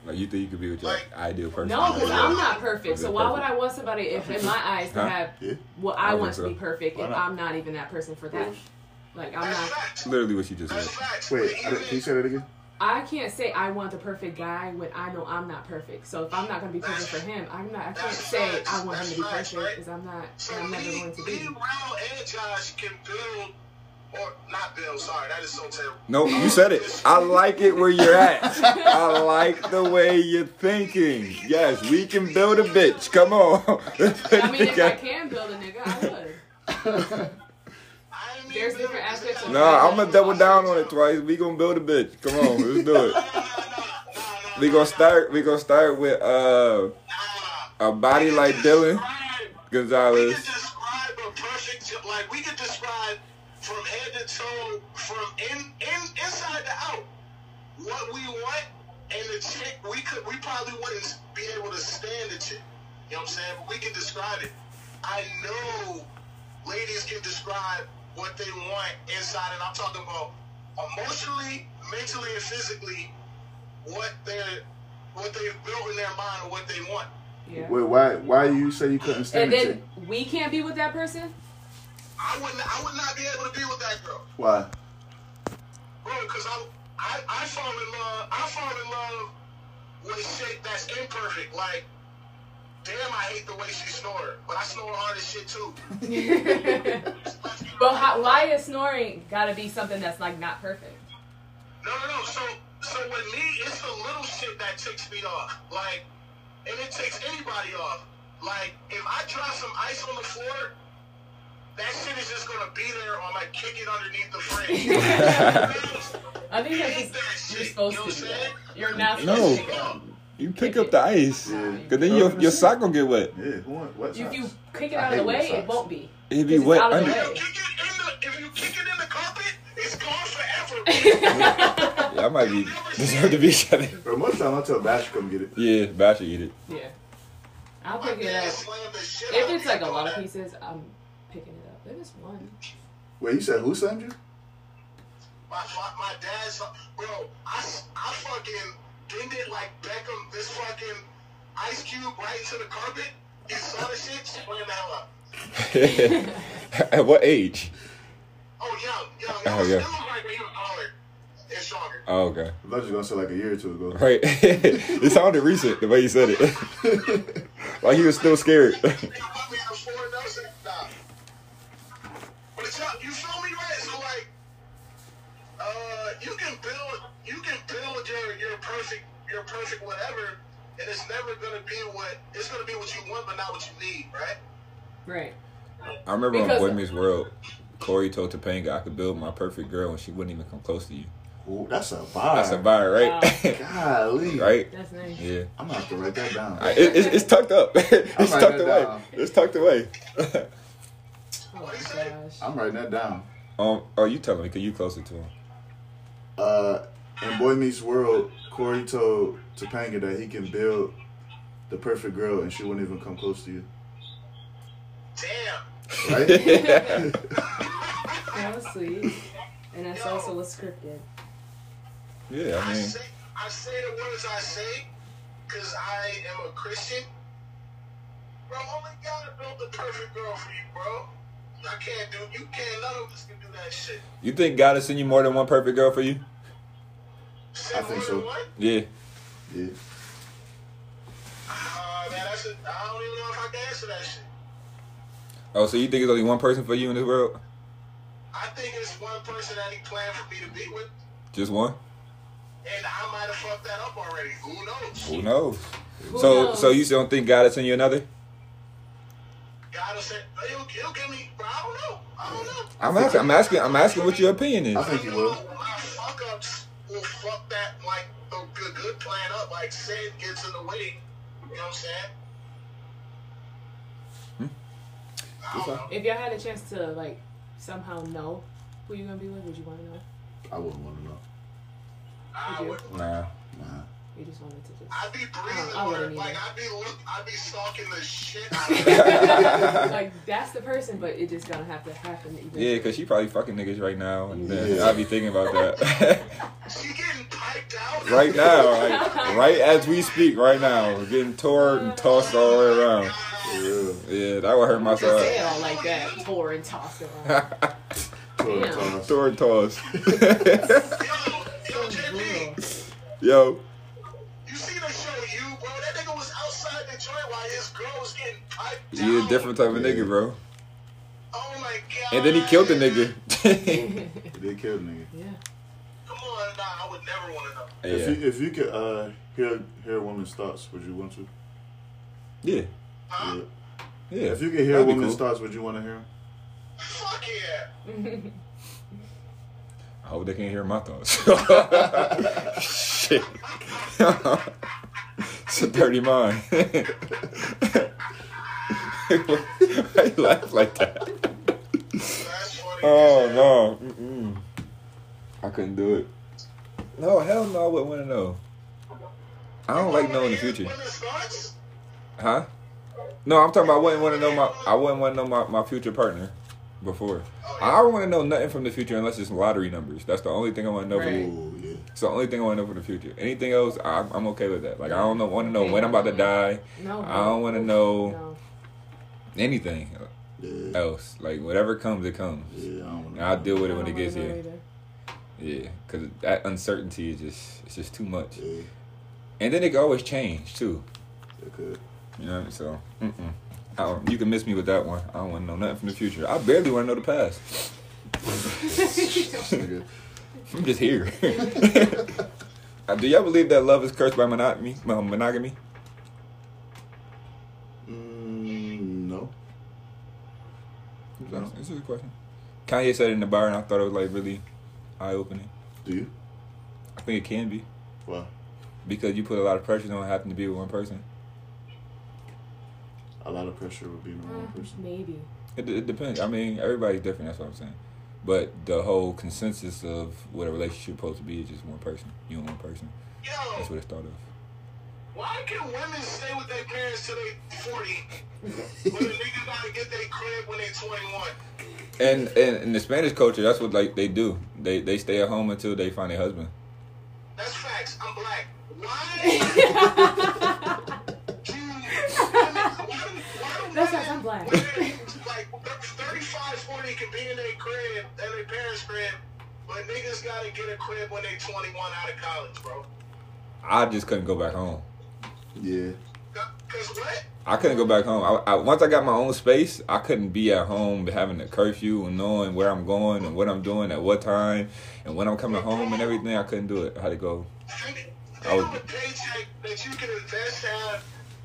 Like you think you could be with your Like- ideal person? No, because Yeah. I'm not perfect. So You're why would. I want somebody if, in my eyes, to Huh? have Yeah. what I I want think to be perfect Why if? I'm not even that person for that? Like I'm That's not. facts. Literally what you just That's said. facts. Wait, I can you say that again? I can't say I want the perfect guy when I know I'm not perfect. So if I'm not gonna be perfect for him, I'm not. I can't say facts. I want him to be That's facts, perfect right? because I'm not. So And I'm never me, going to me, be. Rao, and Josh can build, or not build. Sorry, that is so terrible. No, you said it. I like it where you're at. I like the way you're thinking. Yes, we can build a bitch. Come on. I mean, if I can build a nigga, I would. I didn't mean There's different aspects of- No, I'm gonna double down on it twice. We gonna build a bitch. Come on, let's do it. No, no, no, no, no, We gonna start. We gonna start with uh a body like Dylan describe- We Gonzalez. can describe a perfect, like we can describe from head to toe, from in, in inside to out, what we want, and the chick we could, we probably wouldn't be able to stand the chick. You know what I'm saying? But we can describe it. I know ladies can describe what they want inside, and I'm talking about emotionally, mentally, and physically, what they're, what they've built in their mind or what they want. Yeah. Wait, why? Why you say you couldn't And stand it? then we can't be with that person. I wouldn't, I would not be able to be with that girl. Why? Bro, because I, I, I fall in love. I fall in love with shit that's imperfect. Like, damn, I hate the way she snore, but I snore hard as shit too. but how, why is snoring gotta be something that's like not perfect? No, no, no. So, so with me, it's the little shit that ticks me off. Like, and it takes anybody off. Like, if I drop some ice on the floor, that shit is just gonna be there, or I'm like kick it underneath the frame. I think that's just, that you're supposed you know to do that. You're not supposed No. to pick it up. You pick up the ice, Yeah. cause then your your sock gonna get wet. Yeah. Who want what? If you kick it out of the way, it won't be. It be wet out of the under. way. Kick it in the, if you kick it in the carpet, it's gone forever. Yeah, I might be deserve to be shut in. Bro, most time I tell Bash to come get it. Yeah, Bash should eat it. Yeah. I'll My pick it up. slammed the shit If it's like a lot of pieces, I'm picking it up. If it's one. Wait, you said who slammed you? My, my, my dad's, bro, I, I fucking dinged it like Beckham, this fucking ice cube right into the carpet. He saw the shit, slammed the hell up. At what age? Oh, yeah. young. Oh, Oh, yeah. yeah. Still like when he was taller and stronger. Oh, okay. I thought you were gonna say like a year or two ago. Right. it sounded recent the way you said it. like he was still scared. They put me in a full nelson. Nah. But it's not, you feel me, right? So, like, uh, you can build, you can build your, your perfect, your perfect whatever, and it's never gonna be what, it's gonna be what you want, but not what you need, right? Right. I remember on Boy Meets World, Cory told Topanga I could build my perfect girl and she wouldn't even come close to you. Ooh, that's a vibe. That's a bar, right? Golly. right? That's nice. Yeah. I'm gonna have to write that down. I- It, it's, it's tucked up. it's tucked that away. down. It's tucked away. Oh my gosh. I'm writing that down. um, oh, you telling me? Cause you closer to him. Uh, in Boy Meets World, Cory told Topanga that he can build the perfect girl and she wouldn't even come close to you. Damn. Right? That was sweet. And that's also what's scripted. Yeah, I I mean, say, I say the words I say because I am a Christian. Bro, only God built the perfect girl for you, bro. I can't do, you can't, none of us can do that shit. you think God has sent you more than one perfect girl for you? Say I think more so. than one? Yeah. Yeah. Uh, man, that's a, I don't even know if I can answer that shit. Oh, so you think it's only one person for you in this world? I think it's one person that he planned for me to be with. Just one. And I might have fucked that up already. Who knows? Who knows? Who so knows? so you still don't think God is send you another? Gotta say, he'll, he'll give me, bro, I don't know. I don't know. I'm asking. I'm asking. I'm asking what your opinion is. I think he You will. My fuck ups will fuck that, like, the good, good plan up. Like, sin gets in the way. You know what I'm saying? Hmm. I don't know. If y'all had a chance to like somehow know who you're gonna be with, would you want to know? I wouldn't want to know. I Would you? would. Nah. Nah. You just wanted to just. I'd be breathing I on wouldn't it. Like. I'd be look, I'd be stalking the shit out of it. like that's the person, but it just gonna have to happen. Eventually. Yeah, cause she probably fucking niggas right now, and then Yeah. I'd be thinking about that she getting piped out. right now, like right as we speak, right now, we're getting tore and tossed all the way around. Yeah. Yeah, that would hurt my Just say it side. all like that, tore and tossed around. Total Damn. toss. Tore and tossed. Yo, yo, JP, Yo, you see the show, you, bro? That nigga was outside the joint while his girl was getting piped down. you a different type of nigga, bro. Oh my god. And then he killed the nigga. He did kill the nigga. yeah. Come on, nah, I would never want to know. If yeah, you if you could uh hear hear a woman's thoughts, would you want to? yeah, Huh? Yeah. yeah. If you can hear a That'd be cool. thoughts, would you want to hear? Fuck yeah. I hope they can't hear my thoughts. Shit. it's a dirty mind. Why you laugh like that? Oh no. Mm-mm. I couldn't do it. No, hell no, I wouldn't want to know. I don't like knowing the future. Starts, Huh? No, I'm talking about I wouldn't want to know my I wouldn't want to know my, my future partner before. I don't want to know nothing from the future unless it's lottery numbers. That's the only thing I want to know. Right. From, Oh yeah. it's the only thing I want to know for the future. Anything else, I, I'm okay with that. Like I don't know, want to know when I'm about to die. No. I don't want to know No. anything Yeah. else. Like whatever comes, it comes. Yeah. I don't I'll deal with it when it gets here. either. Yeah, because that uncertainty is just it's just too much. Yeah. And then it can always change too. It could. You know, so mm-mm. I don't, you can miss me with that one. I don't want to know nothing from the future. I barely want to know the past. I'm just here. Uh, Do y'all believe that love is cursed by monogamy? Monogamy? Mm, no. No. This is a question. Kanye said it in the bar, and I thought it was like really eye opening. Do you? I think it can be Why? because you put a lot of pressure on having to be with one person. A lot of pressure would be on one Uh, person. maybe. It, it depends. I mean, everybody's different. That's what I'm saying. But the whole consensus of what a relationship supposed to be is just one person. You and one person. Yo, That's what it started. Of. why can women stay with their parents till they 40, but the niggas gotta get their crib when they're 21? And, and in the Spanish culture, that's what like they do. They they stay at home until they find a husband. That's facts. I'm black. Why? That's women- facts, I'm black. women, Like 35, 40 can be in their crib, at their parents' crib, but niggas gotta get a crib when they 21 out of college, bro. I just couldn't go back home. Yeah. Cause what? I couldn't go back home. I, I, once I got my own space, I couldn't be at home having a curfew and knowing where I'm going and what I'm doing at what time and when I'm coming home and everything. I couldn't do it. I had to go. Think, I was- of a paycheck that you can invest in,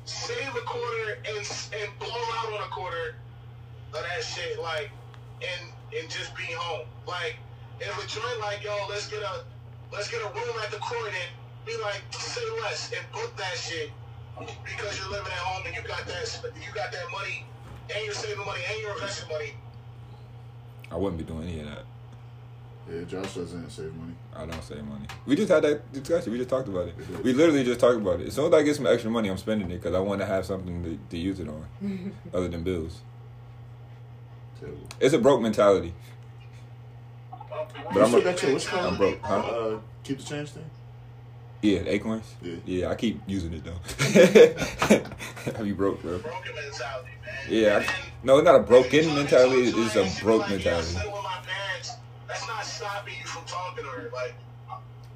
save a quarter, and and blow out on a quarter of that shit, like, and and just be home. Like, if a joint like, yo, let's get a let's get a room at the Croydon, be like, say less and book that shit because you're living at home and you got that you got that money and you're saving money and you're investing money. I wouldn't be doing any of that. Yeah. Josh doesn't save money. I don't save money. We just had that discussion. We just talked about it. We literally just talked about it. As soon as I get some extra money, I'm spending it because I want to have something to, to use it on, other than bills. Terrible. It's a broke mentality. But you I'm still a, got your what's it called? I'm broke, huh? Uh, keep the change thing. Yeah, the acorns. Yeah. Yeah, I keep using it though. I be broke, bro. Broken mentality, man. Yeah, I, no, it's not a broken mentality. It's a broke her, Yeah, mentality. settle with my parents. That's not stopping you from talking to her. Like,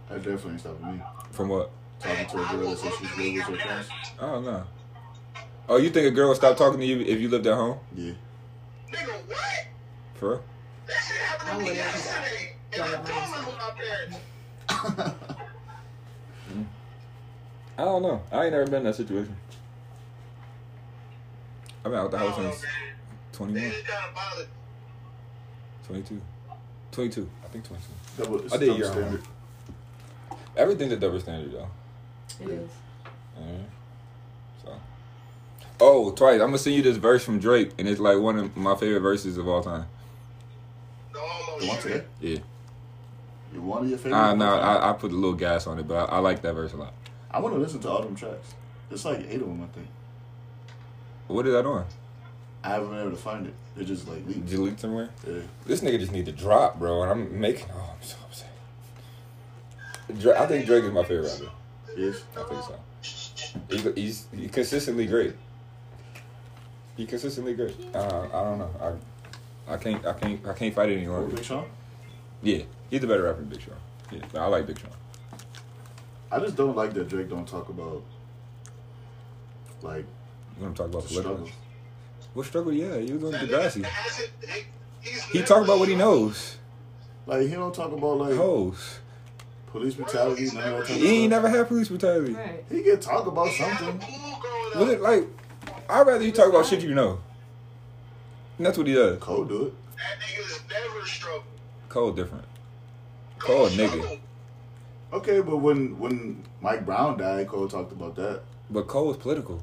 That definitely ain't stopping me. From what? Talking to a girl that says she's good with her parents. Oh no. Oh, you think a girl would stop talking to you if you lived at home? Yeah. nigga, what? For real? That shit happened to I me wouldn't. yesterday. And I Don't don't live with my parents. I don't know. I ain't never been in that situation. I've been out the house I don't know, since man. 21, Man, it kind of bothered. 22. 22. I think 22. Double, it's I did double year standard. Everything's a double standard, though. It is. Mhm. So. Oh, twice. I'm gonna send you this verse from Drake, and it's like one of my favorite verses of all time. No homo The one shit. today? Yeah. You one of your favorite? Uh, no, I, I put a little gas on it, but I, I like that verse a lot. I want to listen to all them tracks. It's like eight of them, I think. What is that on? I haven't been able to find it. They're just like leaked. Did you leak somewhere? Yeah. This nigga just need to drop, bro, and I'm making. Oh, I'm so upset. Dra- I think Drake is my favorite rapper. Yes. I think so. He, he's he consistently great. He consistently great. Uh, I don't know. I I can't I can't I can't fight it any Or. Big Sean. Yeah, he's the better rapper than Big Sean. Yeah, I like Big Sean. I just don't like that Drake don't talk about like You want to talk about the political? struggles. What struggle? Yeah, he was on That nigga Degrassi. hasn't- he- he's He never talk about what he knows. Like he don't talk about like Hoes. police brutality. None of that type of He ain't stuff. never had police brutality. Right. He can talk about He something. pool Was it like? I'd rather you talk about shit you know. And that's what he does. Cole do it. That nigga's never struggled. Cole different. Cole a nigga. Okay, but when when Mike Brown died, Cole talked about that. But Cole is political.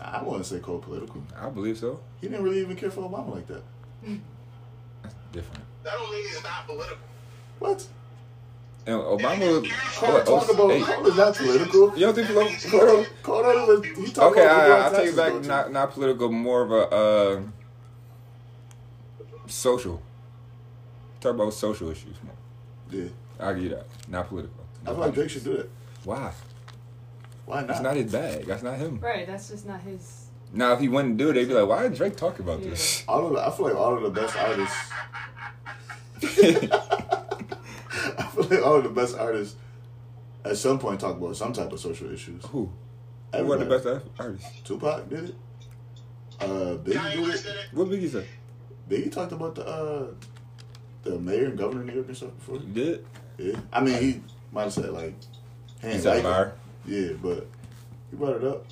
I wouldn't say Cole political. I believe so. He didn't really even care for Obama like that. That's different. That don't mean he's not political. What? And Obama. Cole Cole, talk about hey, Cole is not political. You don't think? Cole, he talk okay, about I, I'll take taxes, it back. don't? Not not political, more of a uh, social. Talk about social issues more. Yeah, I'll give you that. Not political. I feel like Drake should do that. Why? Why not? That's not his bag. That's not him. Right. That's just not his. Now, if he wouldn't do it, they'd be like, "Why did Drake talk about Yeah. this?" all of the, I feel like all of the best artists. I feel like all of the best artists at some point talk about some type of social issues. Who? Who was the best artist? Tupac did it. Uh, Biggie Kanye did West it. did it. What Biggie say? Biggie talked about the uh, the mayor and governor of New York and stuff before. He did. Yeah, I mean he might have said like, he He like fire. it. Yeah, but he brought it up.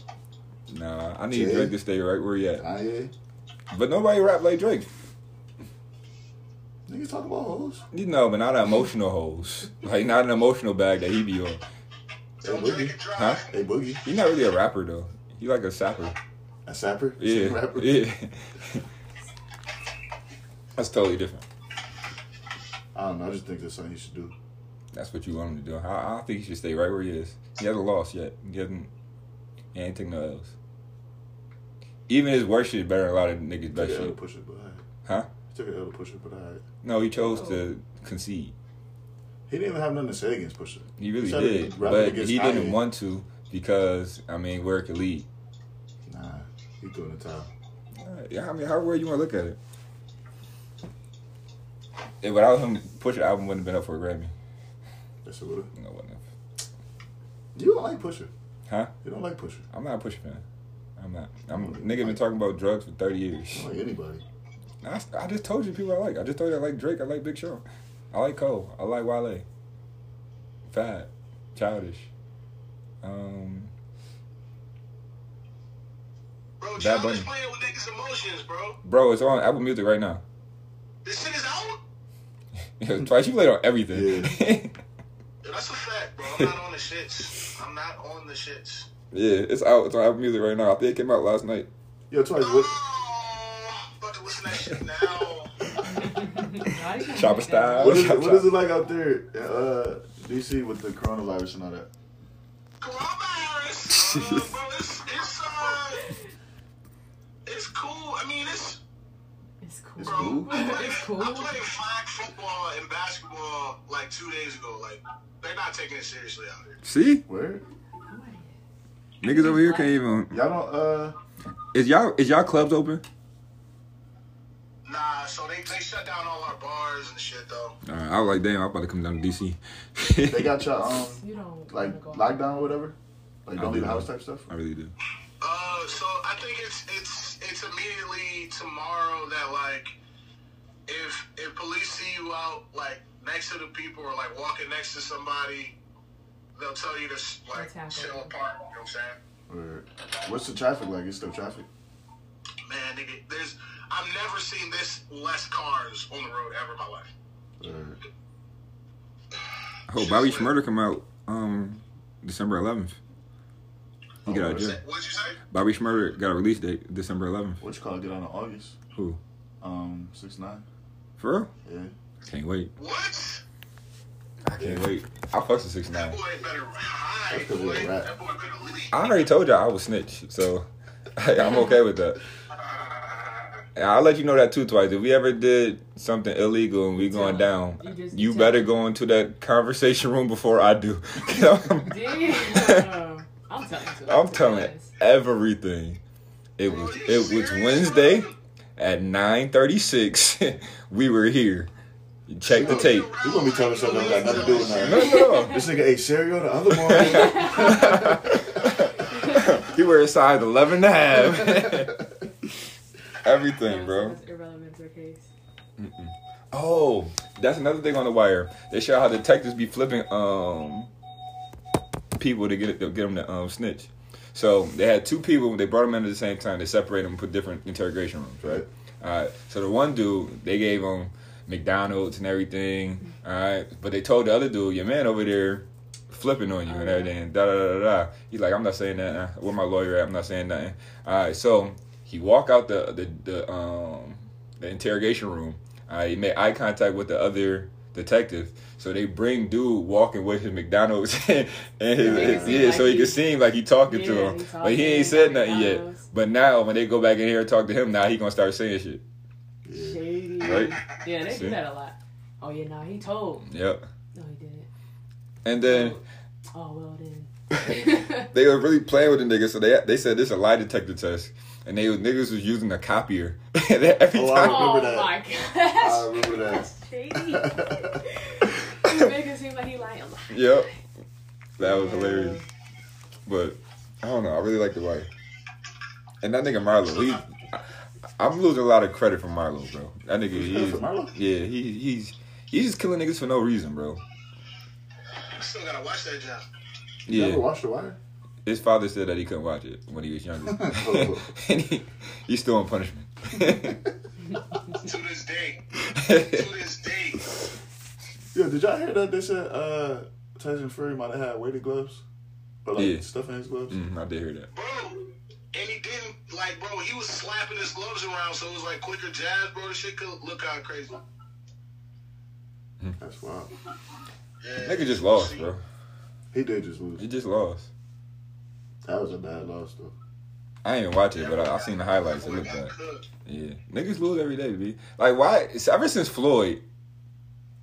Nah, I need Jay? Drake to stay right where he at. Kanye, But nobody rap like Drake. niggas talk about hoes. You know, but not an emotional hoes. Like not an emotional bag that he be on. A Boogie. Huh? A Boogie, He's not really a rapper though. He like a sapper. a sapper, Yeah, rapper. yeah. That's totally different. I don't know. I just think that's something he should do. That's what you want him to do. I, I think he should stay right where he is. He hasn't lost yet. He hasn't. He ain't taking no L's. Even his worst shit is better than a lot of niggas' He best shit. push it, but. Huh? He took an L to push it, but alright. No, he chose to concede. He didn't even have nothing to say against Pusha. He really started did, but he didn't want to because I mean, where it could lead. Nah, he threw in the towel. Uh, Yeah, I mean, how however you want to look at it. Without him, Pusha album wouldn't have been up for a Grammy. That's a little. No, it wouldn't have. You don't like Pusha. Huh? You don't like Pusha. I'm not a Pusha fan. I'm not. I'm nigga been talking about drugs for thirty years. You don't like anybody. I, I just told you people I like. I just told you I like Drake. I like Big Sean. I like Cole. I like Wale. Fat, childish. Um, Bro, Bad Childish Bunny. playing with niggas' emotions, bro. bro, it's on Apple Music right now. This shit is out. Twice you played on everything. Yeah. Yo, that's a fact, bro. I'm not on the shits. I'm not on the shits. yeah, it's out. It's on Apple Music right now. I think it came out last night. Yo, twice. What? Oh, I'm about to listen to that shit now. Chopper style. What is, it, what is it like out there, uh, DC, with the coronavirus and all that? Coronavirus. Uh, bro, it's, it's, uh, it's cool. I mean, it's, It's cool. Bro. cool. I played, It's cool. I played flag football and basketball like two days ago. Like, they're not taking it seriously out here. See, Where? niggas over here can't even. Y'all don't, uh, Is y'all is y'all clubs open? Nah, so they, they shut down all our bars and shit, though. All right, I was like, damn, I'm about to come down to DC. they got y'all, um, You don't like, go. lockdown or whatever? Like, I don't leave the do. house type stuff? I really do. Uh, so I think it's it's it's immediately tomorrow that like if if police see you out like next to the people or like walking next to somebody, they'll tell you to like Attack chill apart. You know what I'm saying? Word. What's the traffic like? Is still traffic? Man, nigga, there's I've never seen this less cars on the road ever in my life. Word. Oh, Bobby Shmurda come out um December 11th. He got out of jail. What'd you say? Bobby Shmurda got a release date December 11th. What you call it? Get out in August? Who? Um, six nine. For real? Yeah. Can't wait. What? I can't wait. I fucks with six nine. That nine. boy better hide, That's 'cause boy. he's. That boy better leave. I already told y'all I was snitch, so I'm okay with that. I'll let you know that too twice. If we ever did something illegal and we going down, You you you better go into that conversation room before I do. I'm Damn. I'm telling you. I'm telling everything. It was it was Wednesday at 9:36. we were here. Check the tape. You gonna be telling something that got nothing to do with No, that? no. This nigga ate cereal the other morning. you were inside 11 and a half. Everything, bro. That's irrelevant to the case. Oh, that's another thing on the wire. They show how detectives be flipping um people to get it, to get them to um snitch. So they had two people. They brought them in at the same time. They separated them and put different interrogation rooms. Right. All right. So the one dude, they gave him McDonald's and everything. All right. But they told the other dude, your man over there, flipping on you and everything. Da da da da da. He's like, I'm not saying that. Where my lawyer at? I'm not saying nothing. All right. So he walk out the the the um the interrogation room. All right. He made eye contact with the other detective. So they bring dude walking with his McDonald's and his, Yeah, his- yeah, like so he he- could seem like he talking to him, he but he ain't said got nothing yet. But now when they go back in here and talk to him, now he gonna start saying shit. Yeah. Shady. Right. Yeah, they See? do that a lot. Oh yeah, nah, he told. Yep. No, he didn't. And then Oh, oh well then. they were really playing with the niggas, so they they said this a lie detector test, and they was, niggas was using a copier And every Oh, I time. oh remember that. Oh, my I gosh. remember that. That's shady. You make it seem like he lying. Yep. That was hilarious. But I don't know. I really like the way. And that nigga Marlo, he, I, I'm losing a lot of credit for Marlo, bro. That nigga, he's, For Marlo? yeah, he he's he's just killing niggas for no reason, bro. I still gotta watch that job. You Yeah. ever watched The Wire? His father said that he couldn't watch it when he was younger, Oh. and he, he's still on punishment. To this day. to this day. Yeah, did y'all hear that they said uh, Tyson Fury might have had weighted gloves? Or like Yeah. stuff in his gloves? mm, I did hear that. Bro, and he didn't, like, bro, he was slapping his gloves around, so it was like quicker jabs, bro. The shit could look kind of crazy. That's wild. Yeah. Nigga just lost, bro. He did just lose. He just lost. That was a bad loss, though. I ain't even watch it, but I, I seen the highlights. It looked got bad. cooked. Yeah, niggas lose every day, b. Like why? It's, ever since Floyd,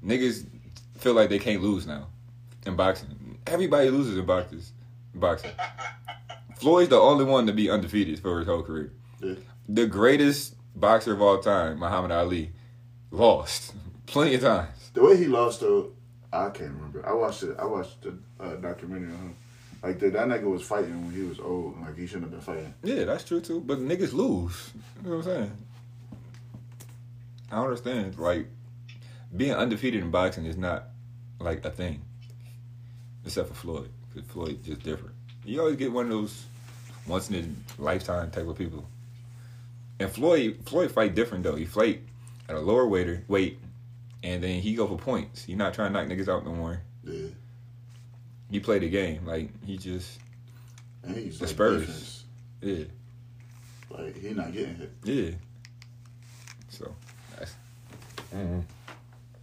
niggas feel like they can't lose now in boxing. Everybody loses in boxes. Boxing. Floyd's the only one to be undefeated for his whole career. Yeah. The greatest boxer of all time, Muhammad Ali, lost plenty of times. The way he lost, though, I can't remember. I watched it. I watched the uh, documentary on him. Like that, that nigga was fighting when he was old. Like he shouldn't have been fighting. Yeah, that's true too. But niggas lose. You know what I'm saying? I don't understand. Like being undefeated in boxing is not like a thing, except for Floyd. Because Floyd just different. You always get one of those once in a lifetime type of people. And Floyd, Floyd fight different though. He fight at a lower weight, weight, and then he go for points. He not trying to knock niggas out no more. He played the game like he just and he's The like Spurs. defense. yeah Like he not getting hit. yeah. So that's. mm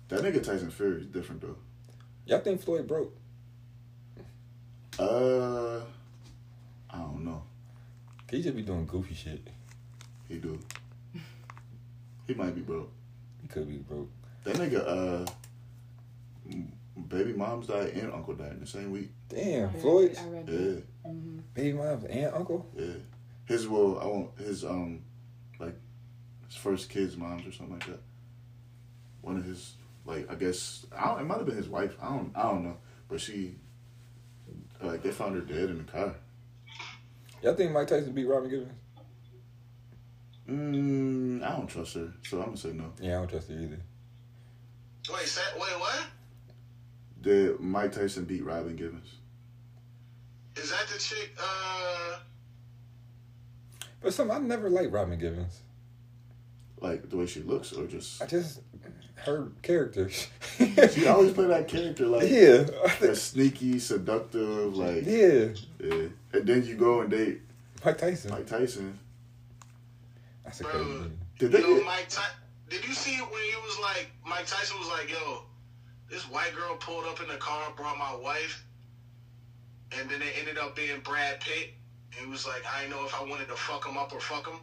That nigga Tyson Fury is different though. Y'all think Floyd broke? Uh, I don't know. He just be doing goofy shit. He do. He might be broke. He could be broke. That nigga, uh, baby mom's died and uncle died in the same week. Damn, I Floyd's Yeah, that. Mhm. baby mom and uncle. yeah. His well, I want his um, like his first kid's moms or something like that. One of his like I guess I don't, it might have been his wife. I don't I don't know, but she like they found her dead in the car. Y'all think Mike Tyson beat Robin Givens? Mm, I don't trust her, so I'm gonna say no. Yeah, I don't trust her either. Wait, say, wait, what? Did Mike Tyson beat Robin Givens? Is that the chick? Uh, But some I never liked Robin Givens. Like the way she looks, or just I just her character. she always play that character like yeah, that sneaky, seductive, like yeah. yeah. And then you go and date Mike Tyson. Mike Tyson. That's a crazy. name. Did they yo, get, Mike. Ty- did you see it when he was like, Mike Tyson was like, "Yo, this white girl pulled up in the car, brought my wife, and then it ended up being Brad Pitt." And he was like, "I didn't know if I wanted to fuck him up or fuck him."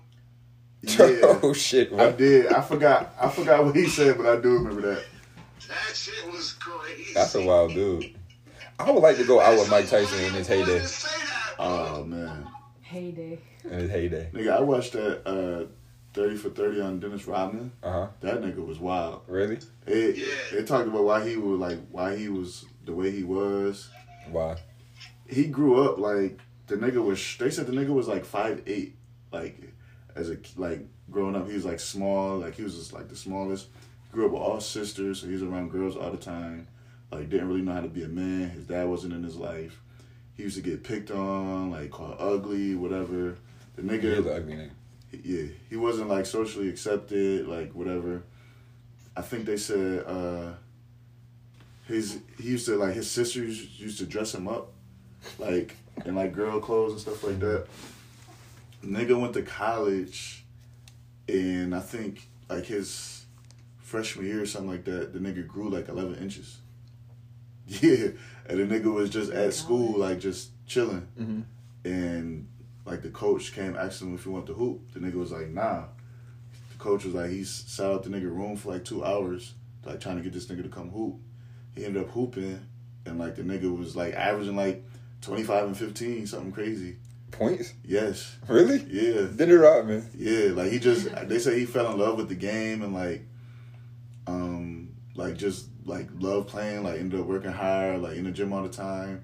yeah, oh shit! I did. I forgot. I forgot what he said, but I do remember that. That shit was crazy. That's a wild dude. I would like to go out with Mike Tyson in his heyday. Oh man, Heyday. In his heyday. nigga, I watched that uh, thirty for thirty on Dennis Rodman. Uh huh. That nigga was wild. Really? It, Yeah. They talked about why he was like why he was the way he was. Why? He grew up like the nigga was. They said the nigga was like five eight. Like as a like growing up, he was like small. Like he was just like the smallest. Grew up with all sisters, so he was around girls all the time. Like didn't really know how to be a man. His dad wasn't in his life. He used to get picked on, like called ugly, whatever. The He nigga, is an ugly nigga. Yeah, he wasn't like socially accepted, like whatever. I think they said uh his he used to like his sisters used to dress him up, like in like girl clothes and stuff like that. Nigga went to college, and I think like his freshman year or something like that, the nigga grew like eleven inches. Yeah, and the nigga was just at school like just chilling Mm-hmm. and like the coach came asking him if he wanted to hoop. The nigga was like, nah. The coach was like, he sat out the nigga room for like two hours, like trying to get this nigga to come hoop. He ended up hooping, and like the nigga was like averaging like twenty five and fifteen, something crazy. Points? Yes, Really? yeah, Dennis Rodman. yeah. Like he just, they say he fell in love with the game and like, um, like just like love playing. Like ended up working hard, like in the gym all the time.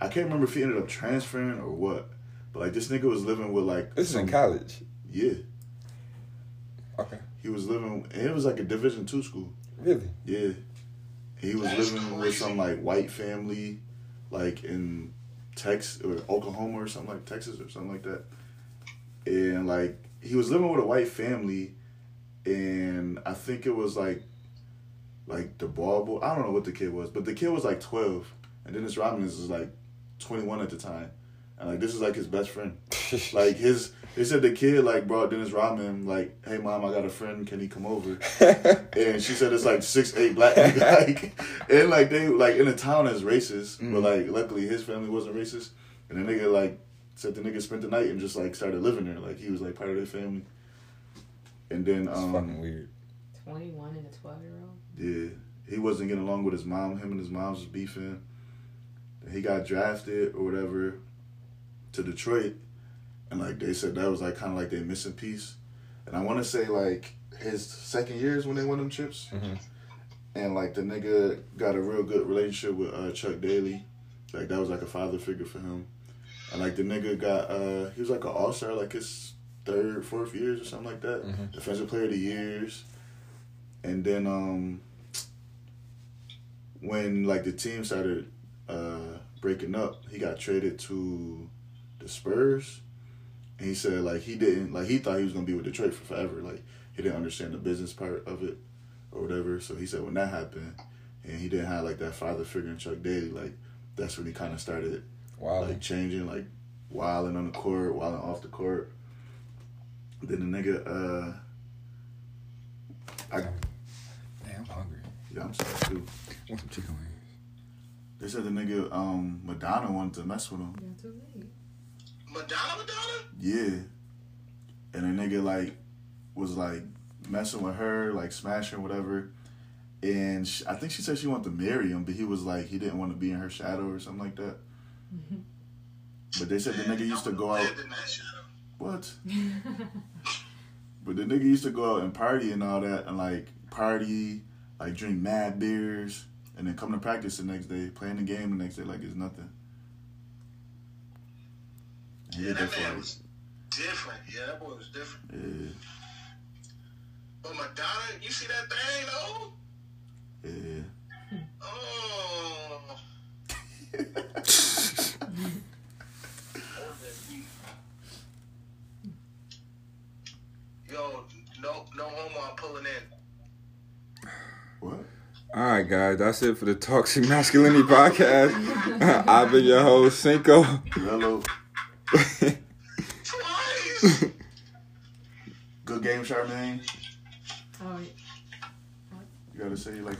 I can't remember if he ended up transferring or what, but like this nigga was living with like This is in college. Yeah, Okay. he was living. And it was like a Division two school. Really? Yeah, he was That's living with crazy. some like white family, like in Texas or Oklahoma or something like Texas or something like that. And like he was living with a white family, and I think it was like, like the ball boy. I don't know what the kid was, but the kid was like twelve, and Dennis Rodman is like twenty one at the time, and like this is like his best friend. Like his, they said the kid like brought Dennis Rodman like, hey mom, I got a friend, can he come over? And she said it's like six, eight black niggas. Like, and like they like in the town is racist, but like luckily his family wasn't racist. And the nigga like said the nigga spent the night and just like started living there. Like he was like part of their family. And then It's um fucking weird. 21 and a 12 year old. yeah, he wasn't getting along with his mom. Him and his mom was beefing. He got drafted or whatever to Detroit, and like they said that was like kind of like their missing piece. And I want to say like his second years when they won them chips, hmm and like the nigga got a real good relationship with uh, Chuck Daly. Like that was like a father figure for him. And like the nigga got uh he was like an all star like his third, fourth years or something like that. Mhm. Defensive player of the years. And then um when like the team started uh breaking up, he got traded to the Spurs. And he said like he didn't like he thought he was gonna be with Detroit for forever. Like he didn't understand the business part of it or whatever. So he said when that happened and he didn't have like that father figure in Chuck Daly, like that's when he kind of started Wow. like changing, like wilding on the court, wilding off the court. Then the nigga, uh, I, Damn, I'm hungry. yeah, I'm sorry too. Want some chicken wings. They said the nigga, um, Madonna wanted to mess with him. Yeah, too late. Madonna, Madonna? Yeah, and a nigga like was like messing with her, like smashing whatever. And sh I think she said she wanted to marry him, but he was like he didn't want to be in her shadow or something like that. Mm-hmm. But they said the nigga used to go out. Lived in that shadow. What? But the nigga used to go out and party and all that, and like party, like drink mad beers, and then come to practice the next day, playing the game the next day like it's nothing. And he Yeah, did that for man was different. Yeah, that boy was different. yeah. Oh, Madonna, you see that thing though? Yeah. Oh. Yo, no, no homo. I'm pulling in. What? All right, guys, that's it for the Toxic Masculinity podcast. I've been your host, Cinco. Hello. Twice. Good game, Charmaine. Oh, You gotta say like